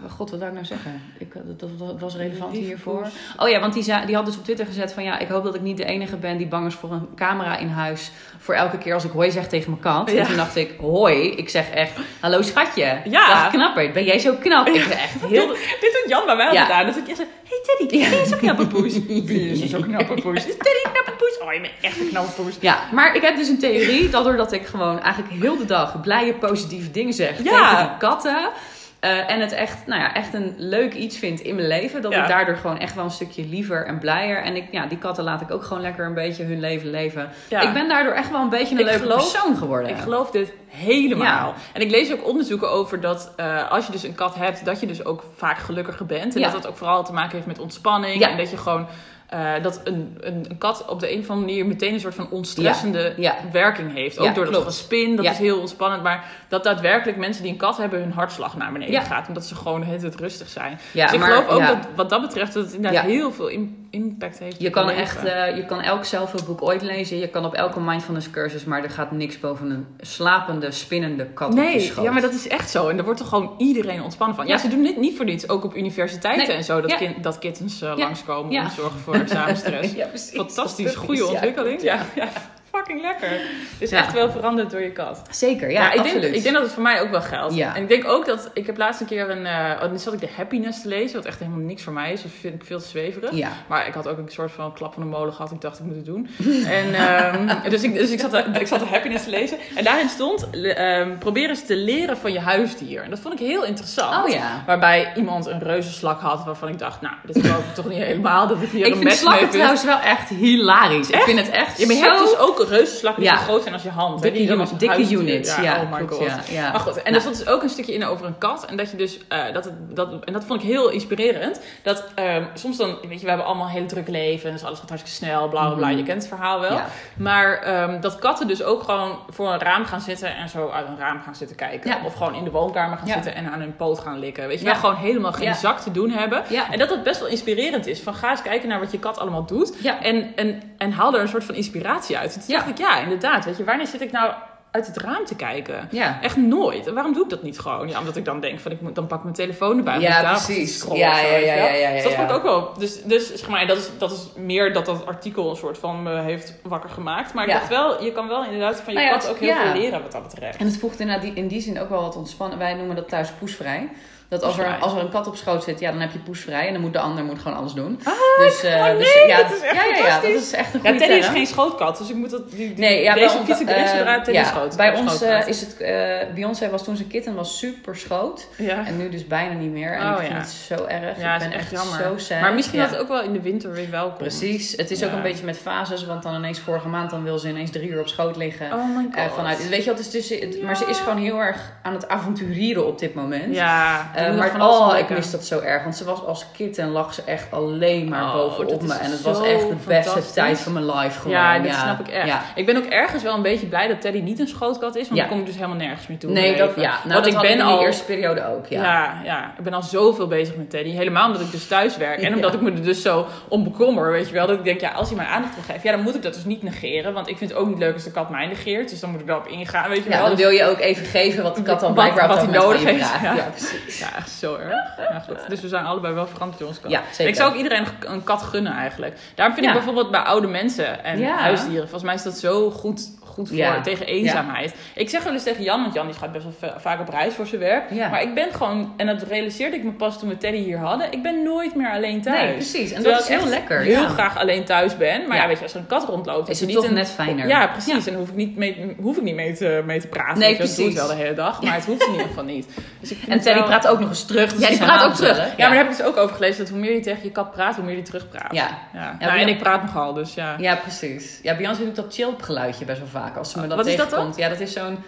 god, wat zou ik nou zeggen? Ik, dat, was relevant hiervoor. poes. Oh ja, want die, die had dus op Twitter gezet van ja, ik hoop dat ik niet de enige ben die bang is voor een camera in huis. Voor elke keer als ik hoi zeg tegen mijn kat. Ja. En toen dacht ik, hoi, ik zeg echt, hallo schatje. Ja. Dag knapper, ben jij zo knap? Ik ben echt heel... Dit doet Jan bij mij Ja. altijd aan. Dus ik zeg, hey Teddy, Ja. ben je zo'n knappe poes? (laughs) Wie is zo'n knappe poes? Is (laughs) Teddy een knappe poes? Oh, je bent echt een knappe poes. Ja, maar ik heb dus een theorie dat doordat ik gewoon eigenlijk heel de dag blije, positieve dingen zeg Ja. tegen die katten. Eh, en het echt, nou ja, echt een leuk iets vind in mijn leven. Dat Ja. ik daardoor gewoon echt wel een stukje liever en blijer. En ik, ja, die katten laat ik ook gewoon lekker een beetje hun leven leven. Ja. Ik ben daardoor echt wel een beetje een Ik leuke geloof- persoon geworden. Ik geloof dit helemaal. Ja. En ik lees ook onderzoeken over dat eh, als je dus een kat hebt, dat je dus ook vaak gelukkiger bent. En dat dat ook vooral te maken heeft met ontspanning. En dat je gewoon. Eh, dat een, een, een kat op de een of andere manier meteen een soort van ontstressende Ja. werking heeft. Ook Ja, door dat klopt. gespin, dat is heel ontspannend. Maar dat daadwerkelijk mensen die een kat hebben, hun hartslag naar beneden gaat. Omdat ze gewoon het, het rustig zijn. Dus ik maar- geloof ook dat wat dat betreft dat het inderdaad heel veel im- impact heeft. Je kan, echt, eh, je kan elk zelfhulpboek ooit lezen. Je kan op elke mindfulness cursus, maar er gaat niks boven een slapende, spinnende kat Nee, ja, maar dat is echt zo. En daar wordt toch gewoon iedereen ontspannen van. Ja, Ja. ze doen dit niet voor niets. Ook op universiteiten Nee. en zo. Dat, Ja. kind, dat kittens Ja. langskomen om te zorgen voor examenstress. (laughs) Fantastisch, goede ontwikkeling. ja, (laughs) fucking lekker. Dus Ja. echt wel veranderd door je kat. Zeker, ja, Ja, ik, absoluut. denk, ik denk dat het voor mij ook wel geldt. Ja. En ik denk ook dat... Ik heb laatst een keer een... eh oh, dan zat ik de Happiness te lezen. Wat echt helemaal niks voor mij is. Dat vind ik veel te zweverig. Ja. Maar ik had ook een soort van klap van de molen gehad. Ik dacht, ik moet het doen. (laughs) en, ehm, dus ik, dus ik, zat de, ik zat de happiness te lezen. En daarin stond, ehm, probeer eens te leren van je huisdier. En dat vond ik heel interessant. Oh ja. Waarbij iemand een reuzenslak had waarvan ik dacht, nou, dit geloof ik toch niet helemaal. Dat ik hier Ik een mes slakken mee vind. trouwens wel echt hilarisch. Ik vind het echt Ja, maar je zo... hebt dus ook reuzenslakken die Ja. zo groot zijn als je hand. Dikke, die als dikke units. Ja, oh my god. ja, ja. Maar goed, en Nou, er stond dus ook een stukje in over een kat. En dat je dus, eh, dat, het, dat, en dat vond ik heel inspirerend. Dat ehm, soms dan, weet je, we hebben allemaal hele drukke levens. Alles gaat hartstikke snel, bla bla bla. Mhm. Je kent het verhaal wel. Maar ehm, dat katten dus ook gewoon voor een raam gaan zitten en zo uit een raam gaan zitten kijken. Of gewoon in de woonkamer gaan zitten en aan hun poot gaan likken. Weet je wel, gewoon helemaal geen zak te doen hebben. Ja. En dat dat best wel inspirerend is. Van ga eens kijken naar wat je kat allemaal doet. En, en, en haal er een soort van inspiratie uit. Ja. dacht ik, ja, inderdaad. Weet je, wanneer zit ik nou uit het raam te kijken? Ja. Echt nooit. En waarom doe ik dat niet gewoon? Ja, omdat ik dan denk van ik moet, dan pak ik mijn telefoon erbij. Ja, daar precies. scrollen Ja, ja, ja, ja, ja, Dus dat vond ik ook wel. Dus, dus zeg maar, dat is, dat is meer dat dat artikel een soort van me heeft wakker gemaakt. Maar ik dacht wel, je kan wel inderdaad van je Nou kat ook heel veel leren wat dat betreft. En het voegt inderdaad in die zin ook wel wat ontspannen. Wij noemen dat thuis poesvrij. Dat als er, als er een kat op schoot zit, ja, dan heb je poesvrij. En dan moet de ander moet gewoon alles doen. Ah, dus, eh, oh dus, nee, ja, dat is echt ja, ja, ja, dat is echt een Ja, goede Teddy is geen schootkat, dus ik moet dat. Die, die, Nee, ja, deze ik ineens eh, eruit. Teddy ja, is schoot. bij ons eh, is het... eh Beyoncé was toen ze kitten was super schoot. Ja. En nu dus bijna niet meer. En Oh, ik vind ja. het zo erg. Ja, ik is ben echt echt jammer. zo sad. Maar misschien Ja. dat het ook wel in de winter weer wel komt. Precies. Het is ook Ja. een beetje met fases. Want dan ineens vorige maand dan wil ze ineens drie uur op schoot liggen. Oh my god. Eh, vanuit, weet je wat, het is dus, het- maar ze is gewoon heel erg aan het avonturieren op dit moment. Ja, Eh, maar oh, ik mis dat zo erg. Want ze was als kind en lag ze echt alleen maar Oh, bovenop me. En het was echt de beste tijd van mijn life gewoon. Ja, dat snap ik echt. Ja. Ik ben ook ergens wel een beetje blij dat Teddy niet een schootkat is, want Ja. dan kom ik dus helemaal nergens meer toe. Nee, dat, ja. Nou, want dat ik ben in al die eerste periode ook. Ja. Ja. Ja, ik ben al zoveel bezig met Teddy. Helemaal omdat ik dus thuis werk. En (laughs) Ja. omdat ik me er dus zo om bekommer, weet je wel. Dat ik denk, ja, als hij mijn aandacht wil geven, ja, dan moet ik dat dus niet negeren. Want ik vind het ook niet leuk als de kat mij negeert. Dus dan moet ik wel op ingaan, weet je Ja, wel. dan Dus- wil je ook even geven wat de kat (laughs) dan blijkbaar op wat dat hij nodig heeft, ja. Ja, precies. Ja, echt zo erg. Ja, goed. Dus we zijn allebei wel veranderd in onze kat. Ja, En zeker. ik zou ook iedereen een- kat gunnen eigenlijk. Daarom vind ik bijvoorbeeld bij oude mensen en huisdieren, volgens mij is dat zo goed, goed voor Ja. tegen eenzaamheid. Ik zeg wel eens tegen Jan, want Jan die gaat best wel va- vaak op reis voor zijn werk. Ja. Maar ik ben gewoon, en dat realiseerde ik me pas toen we Teddy hier hadden, ik ben nooit meer alleen thuis. Nee, precies. En Terwijl dat is heel lekker. heel graag alleen thuis ben. Maar ja, weet je, als er een kat rondloopt, Is het niet toch een, net fijner. Ja, precies. En dan hoef ik niet mee, hoef ik niet mee, te, mee te praten. Nee. Dat doe ik precies. wel de hele dag, maar het hoeft in ieder geval niet. Dus ik En Teddy wel- praat ook nog eens terug. dus ja, die praat ook terug. Ja, maar daar heb ik dus ook over gelezen dat hoe meer je tegen je kat praat, hoe meer die terugpraat. Ja. ja. Nou, en ik praat nogal, dus ja. Ja, precies. Ja, Beyoncé doet dat chill geluidje best wel vaak. Als ze me dat Wat is dat tegenkomt. Ja, dat is zo'n...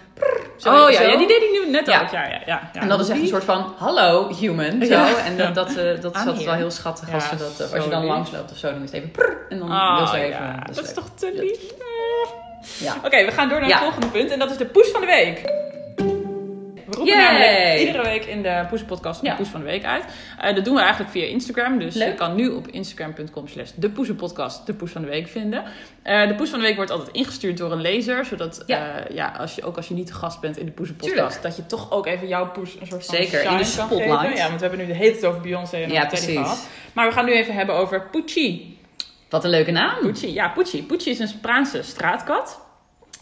zo- oh ja, zo. ja, die deed hij nu net Ja. ook. Ja, ja, ja, ja. En dat is echt een soort van, hallo human. Zo. Ja. En dat, dat, eh, dat is altijd wel heel schattig Ja, als, ze dat, eh, zo als je dan langs loopt of zo. Dan is het even prrr, en dan Oh, wil ze even... ja. dat Dat is toch te lief. Ja. Oké, we gaan door naar Ja. het volgende punt en dat is de poes van de week. Roepen Yay! namelijk iedere week in de Poesenpodcast een Ja. poes van de week uit. Dat doen we eigenlijk via Instagram. Dus Leuk. je kan nu op instagram.com slash de Poesenpodcast de poes van de week vinden. Eh, de poes van de week wordt altijd ingestuurd door een lezer. Zodat Ja. eh, ja, als je, ook als je niet te gast bent in de Poesenpodcast... Tuurlijk. dat je toch ook even jouw poes een soort van Zeker, in de spotlight. Ja, want we hebben nu de hele tijd over Beyoncé en Ja, Teddy gehad. Maar we gaan nu even hebben over Pucci. Wat een leuke naam. Pucci, ja, Pucci. Pucci is een Spaanse straatkat.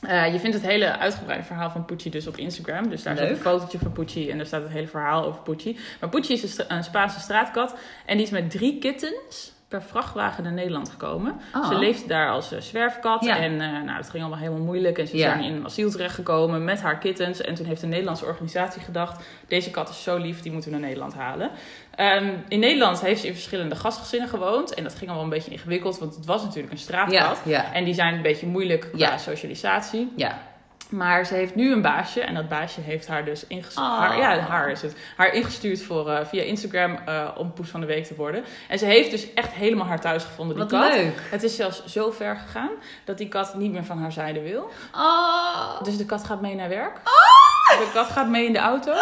Eh, je vindt het hele uitgebreide verhaal van Pucci dus op Instagram. Dus daar staat een fotootje van Pucci en daar staat het hele verhaal over Pucci. Maar Pucci is een, stra- een Spaanse straatkat en die is met drie kittens per vrachtwagen naar Nederland gekomen. Oh. Ze leefde daar als eh, zwerfkat Ja. en eh, nou, dat ging allemaal helemaal moeilijk. En ze Ja. daar in asiel terechtgekomen met haar kittens. En toen heeft een Nederlandse organisatie gedacht, deze kat is zo lief, die moeten we naar Nederland halen. Ehm, in Nederland heeft ze in verschillende gastgezinnen gewoond. En dat ging allemaal een beetje ingewikkeld, want het was natuurlijk een straatkat. Ja, ja. En die zijn een beetje moeilijk qua Ja. socialisatie. Ja. Maar ze heeft nu een baasje. En dat baasje heeft haar dus ingestuurd. Oh. Haar, ja, haar is het. Haar ingestuurd voor, eh, via Instagram eh, om poes van de week te worden. En ze heeft dus echt helemaal haar thuis gevonden, die Wat kat. leuk. Het is zelfs zo ver gegaan dat die kat niet meer van haar zijde wil. Oh. Dus de kat gaat mee naar werk. De kat gaat mee in de auto.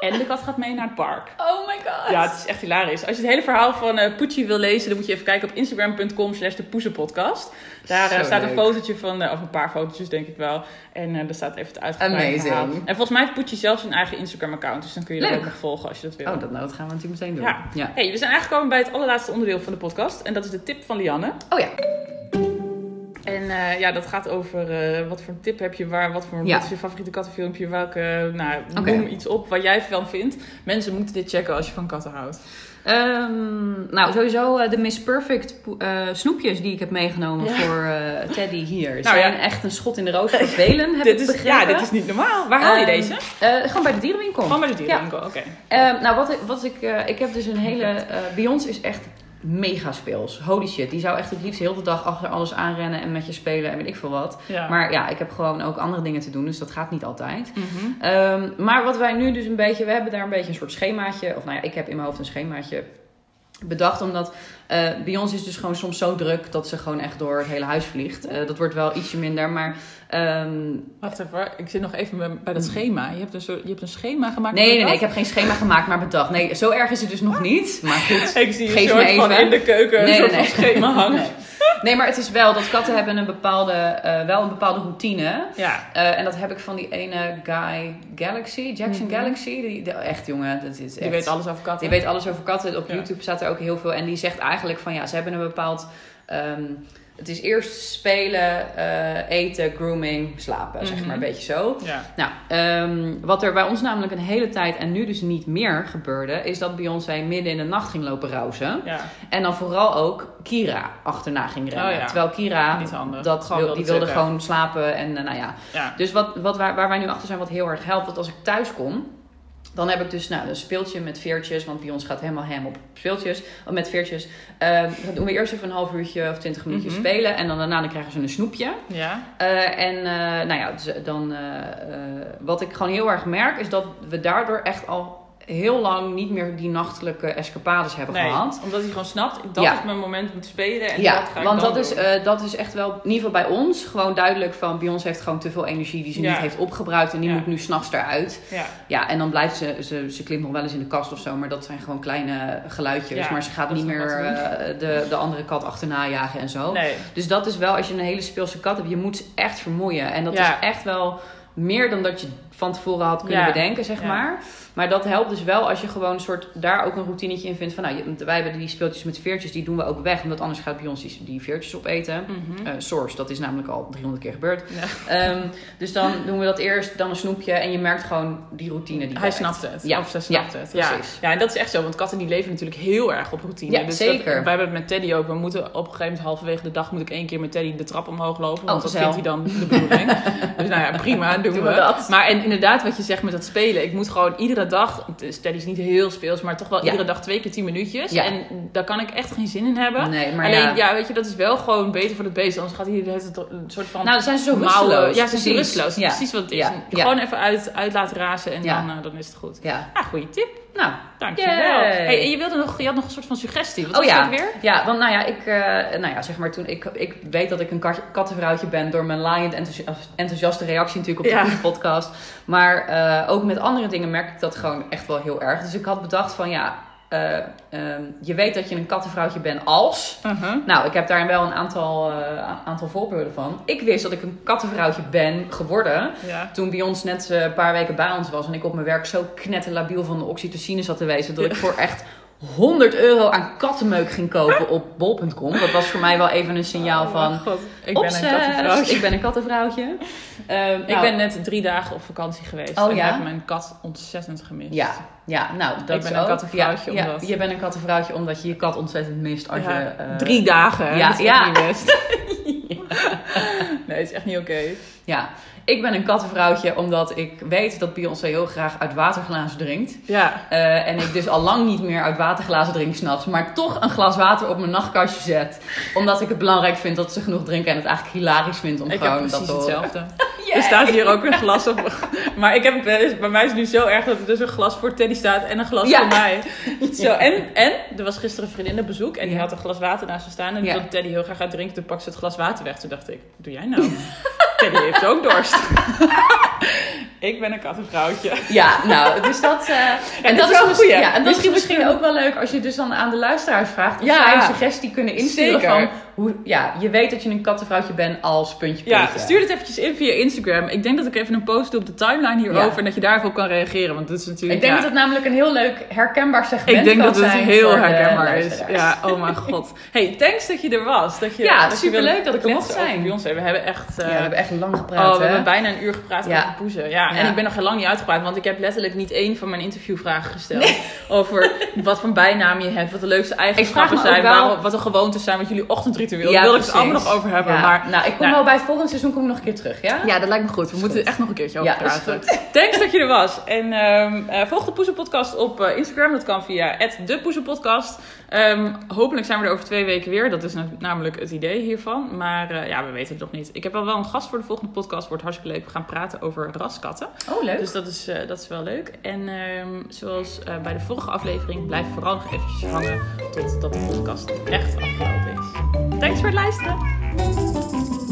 En de kat gaat mee naar het park. Oh my god. Ja, het is echt hilarisch. Als je het hele verhaal van eh Pucci wil lezen, dan moet je even kijken op instagram.com slash de poezenpodcast. Daar eh, staat een leuk. fotootje van, eh, of een paar fotootjes denk ik wel. En daar staat even het uitgebreide Amazing. verhaal. En volgens mij heeft Pucci zelfs een eigen Instagram account, dus dan kun je dat ook nog volgen als je dat wil. Oh, dat, nou, dat gaan we natuurlijk meteen doen. Ja. ja. Hey, we zijn aangekomen bij het allerlaatste onderdeel van de podcast. En dat is de tip van Lianne. Oh ja. En eh, ja, dat gaat over eh, wat voor een tip heb je, waar, wat voor Ja. wat is je favoriete kattenfilmpje, welke, nou, noem iets op wat jij van vindt. Mensen moeten dit checken als je van katten houdt. Ehm, nou, sowieso eh, de Miss Perfect snoepjes die ik heb meegenomen Ja. voor Teddy hier. (laughs) Nou zijn ja. echt een schot in de roos voor velen, heb (laughs) dit ik is, begrepen. ja, dit is niet normaal. Waar haal je Ehm, deze? gewoon bij de dierenwinkel. Gewoon bij de dierenwinkel, oké. Ehm, nou, wat ik, wat ik, ik heb dus een hele... Beyoncé is echt mega speels. Holy shit. Die zou echt het liefst heel de dag achter alles aanrennen en met je spelen en weet ik veel wat. Ja. Maar ja, ik heb gewoon ook andere dingen te doen, dus dat gaat niet altijd. Mhm. Ehm, maar wat wij nu dus een beetje, we hebben daar een beetje een soort schemaatje, of nou ja, ik heb in mijn hoofd een schemaatje bedacht, omdat eh, bij ons is dus gewoon soms zo druk dat ze gewoon echt door het hele huis vliegt. Eh, dat wordt wel ietsje minder, maar ehm, Wacht even, ik zit nog even bij- dat schema. Je hebt een, soort, je hebt een schema gemaakt. nee, nee, nee, ik heb geen schema gemaakt, maar bedacht. Nee, zo erg is het dus nog niet, maar goed. (laughs) Ik zie Geef een soort me van even. in de keuken een Nee, soort nee, van schema (laughs) hangen. Nee. Maar het is wel dat katten hebben een bepaalde, eh, wel een bepaalde routine. Ja. Eh, en dat heb ik van die ene guy Galaxy, Jackson Mhm. Galaxy. Die, die- echt jongen, dat is echt... Die weet alles over katten. Die weet alles over katten. Op Ja. YouTube staat er ook heel veel. En die zegt eigenlijk van ja, ze hebben een bepaald. ehm, het is eerst spelen, eh, eten, grooming, slapen, zeg Mhm. maar een beetje zo. Ja. Nou, ehm, wat er bij ons namelijk een hele tijd en nu dus niet meer gebeurde, is dat Beyoncé midden in de nacht ging lopen rousen. ja. En dan vooral ook Kira achterna ging rennen. Oh ja. Terwijl Kira, dat Gewoon wil- wilde die wilde gewoon slapen en eh, nou ja. Ja. Dus wat, wat waar, waar wij nu achter zijn, wat heel erg helpt, dat als ik thuis kom, dan heb ik dus nou, een speeltje met veertjes, want bij ons gaat helemaal hem op speeltjes, of met veertjes. Eh, dan doen we eerst even een half uurtje of twintig minuutjes Mhm. spelen en dan daarna dan krijgen ze een snoepje. Ja. Eh, en eh, nou ja, dus, dan, eh, wat ik gewoon heel erg merk, is dat we daardoor echt al heel lang niet meer die nachtelijke escapades hebben Nee, gehad. omdat hij gewoon snapt, dat Ja. is mijn moment om te spelen. En Ja, dat ga ik want dan dat is, eh, dat is echt wel, in ieder geval bij ons, gewoon duidelijk van Beyoncé heeft gewoon te veel energie die ze Ja. niet heeft opgebruikt en die moet nu s'nachts eruit. ja. Ja, en dan blijft ze, ze, ze klimt nog wel eens in de kast of zo, maar dat zijn gewoon kleine geluidjes. Ja, maar ze gaat niet meer eh, de, de andere kat achterna jagen en zo. Nee. Dus dat is wel, als je een hele speelse kat hebt, je moet ze echt vermoeien. En dat is echt wel meer dan dat je van tevoren had kunnen bedenken, zeg Ja. maar. Maar dat helpt dus wel als je gewoon een soort, daar ook een routinetje in vindt van, nou, wij hebben die speeltjes met veertjes, die doen we ook weg, omdat anders gaat bij ons die, die veertjes opeten. Eh, source, dat is namelijk al 300 keer gebeurd. Ja. Ehm, dus dan doen we dat eerst, dan een snoepje en je merkt gewoon die routine die Hij snapt het. Ja. Of ze snapt Ja, het. Ja. precies. ja, en dat is echt zo. Want katten die leven natuurlijk heel erg op routine. Ja, dus zeker. Dat, wij hebben het met Teddy ook. We moeten op een gegeven moment halverwege de dag moet ik één keer met Teddy de trap omhoog lopen. Want Oh, dat vindt hij dan de bedoeling. (laughs) dus nou ja, prima, doen, Doen we. we dat. Maar en inderdaad, wat je zegt met dat spelen. Ik moet gewoon iedere dag... Dus is niet heel speels, maar toch wel Ja. iedere dag twee keer tien minuutjes. Ja. En daar kan ik echt geen zin in hebben. Nee, maar Alleen, ja. ja. weet je, dat is wel gewoon beter voor het beest. Anders gaat hij tijd een soort van... Nou, dan zijn ze zo mouwen. rusteloos. Ja, ze zijn rusteloos. Precies wat het is. Gewoon even uit, uit laten razen en dan, eh, dan is het goed. Ja, Ja, goede tip. Nou, Dankjewel. Hey, en je, wilde nog, je had nog een soort van suggestie. Wat Oh was ja. dat weer? Ja, want nou ja, ik, eh, nou ja, zeg maar toen ik, ik weet dat ik een kat, kattenvrouwtje ben door mijn laaiend enthousi- enthousiaste reactie natuurlijk op de Ja. (laughs) Podcast. Maar eh, ook met andere dingen merk ik dat gewoon echt wel heel erg. Dus ik had bedacht van ja, eh, ehm, je weet dat je een kattenvrouwtje bent als. Nou, ik heb daar wel een aantal, eh, aantal voorbeelden van. Ik wist dat ik een kattenvrouwtje ben geworden. Ja. Toen bij ons net eh, een paar weken bij ons was en ik op mijn werk zo knetterlabiel van de oxytocine zat te wezen, dat ik voor echt 100 euro aan kattenmeuk ging kopen op bol.com. Dat was voor mij wel even een signaal Oh, van. god. Ik ben een "Opzes, kattenvrouwtje. Ik ben een kattenvrouwtje. (laughs) Ehm, Ik nou, ben net drie dagen op vakantie geweest. Oh, en ja? heb mijn kat ontzettend gemist. Ja, ja, nou, dat Ik ben is een ook- kattenvrouwtje ja, ja, omdat- je bent een kattenvrouwtje omdat je je kat ontzettend mist als Ja, je... eh, drie dagen. ja, dat is ja. niet best. (laughs) Nee, het is echt niet oké. Ja, ik ben een kattenvrouwtje omdat ik weet dat Beyoncé heel graag uit waterglazen drinkt. Ja. Eh, en ik dus al lang niet meer uit waterglazen drink s'nachts. Maar toch een glas water op mijn nachtkastje zet. Omdat ik het belangrijk vind dat ze genoeg drinken. En het eigenlijk hilarisch vind om Ik heb gewoon precies dat te hetzelfde. (laughs) Er staat hier ook een glas op. (laughs) Maar ik heb, bij mij is het nu zo erg dat er dus een glas voor Teddy staat en een glas voor mij. (laughs) Zo, en, en er was gisteren een vriendin op bezoek en die had een glas water naast ze staan. En wilde Teddy heel graag uit drinken. Toen pakte ze het glas water weg. Toen dacht ik, wat doe jij nou? (laughs) (laughs) Teddy heeft ook dorst. (laughs) ik ben een kattenvrouwtje. Ja, nou, dus dat... eh, en dat is wel goeie. Ja, en dat is Misschien- misschien ook wel leuk als je dus dan aan de luisteraars vraagt. Of Ja. zij een suggestie kunnen insturen Zeker. van... Hoe, ja, je weet dat je een kattenvrouwtje bent als puntje Ja, puntje. stuur het eventjes in via Instagram. Ik denk dat ik even een post doe op de timeline hierover. Ja. En dat je daarvoor kan reageren. Want dat is natuurlijk... Ik denk ja, dat het namelijk een heel leuk herkenbaar segment Ik denk dat het heel herkenbaar is. Ja, oh mijn god. (laughs) Hey, thanks dat je er was. Dat je, Ja, dat superleuk dat ik er mocht zijn. Beyoncé. We hebben echt... eh, Ja, we hebben echt lang gepraat, oh, we hè? hebben bijna een uur gepraat Ja. over poezen. Ja, en ik ben nog heel lang niet uitgepraat. Want ik heb letterlijk niet één van mijn interviewvragen gesteld. (laughs) Over wat voor bijnaam je hebt. Wat de leukste eigenschappen zijn. wel- waarom- wat de gewoontes zijn. Wat jullie ochtendritueel Daar wil ik het allemaal nog over hebben. Ja, Maar nou, ik kom nou, wel bij het volgende seizoen kom ik nog een keer terug, ja? ja, dat lijkt me goed. We moeten goed. echt nog een keertje over praten. goed. (laughs) Thanks dat je er was. En ehm, eh, volg de Poezelpodcast op eh, Instagram. Dat kan via @depoezelpodcast. Ehm hopelijk zijn we er over twee weken weer. Dat is na- namelijk het idee hiervan. Maar eh, ja, we weten het nog niet. Ik heb wel wel een gast voor de volgende podcast. Wordt hartstikke leuk. We gaan praten over raskatten. Oh, leuk. Dus dat is, eh, dat is wel leuk. En ehm, zoals eh, bij de vorige aflevering, blijf vooral nog eventjes hangen totdat de podcast echt afgelopen is. Thanks voor het luisteren.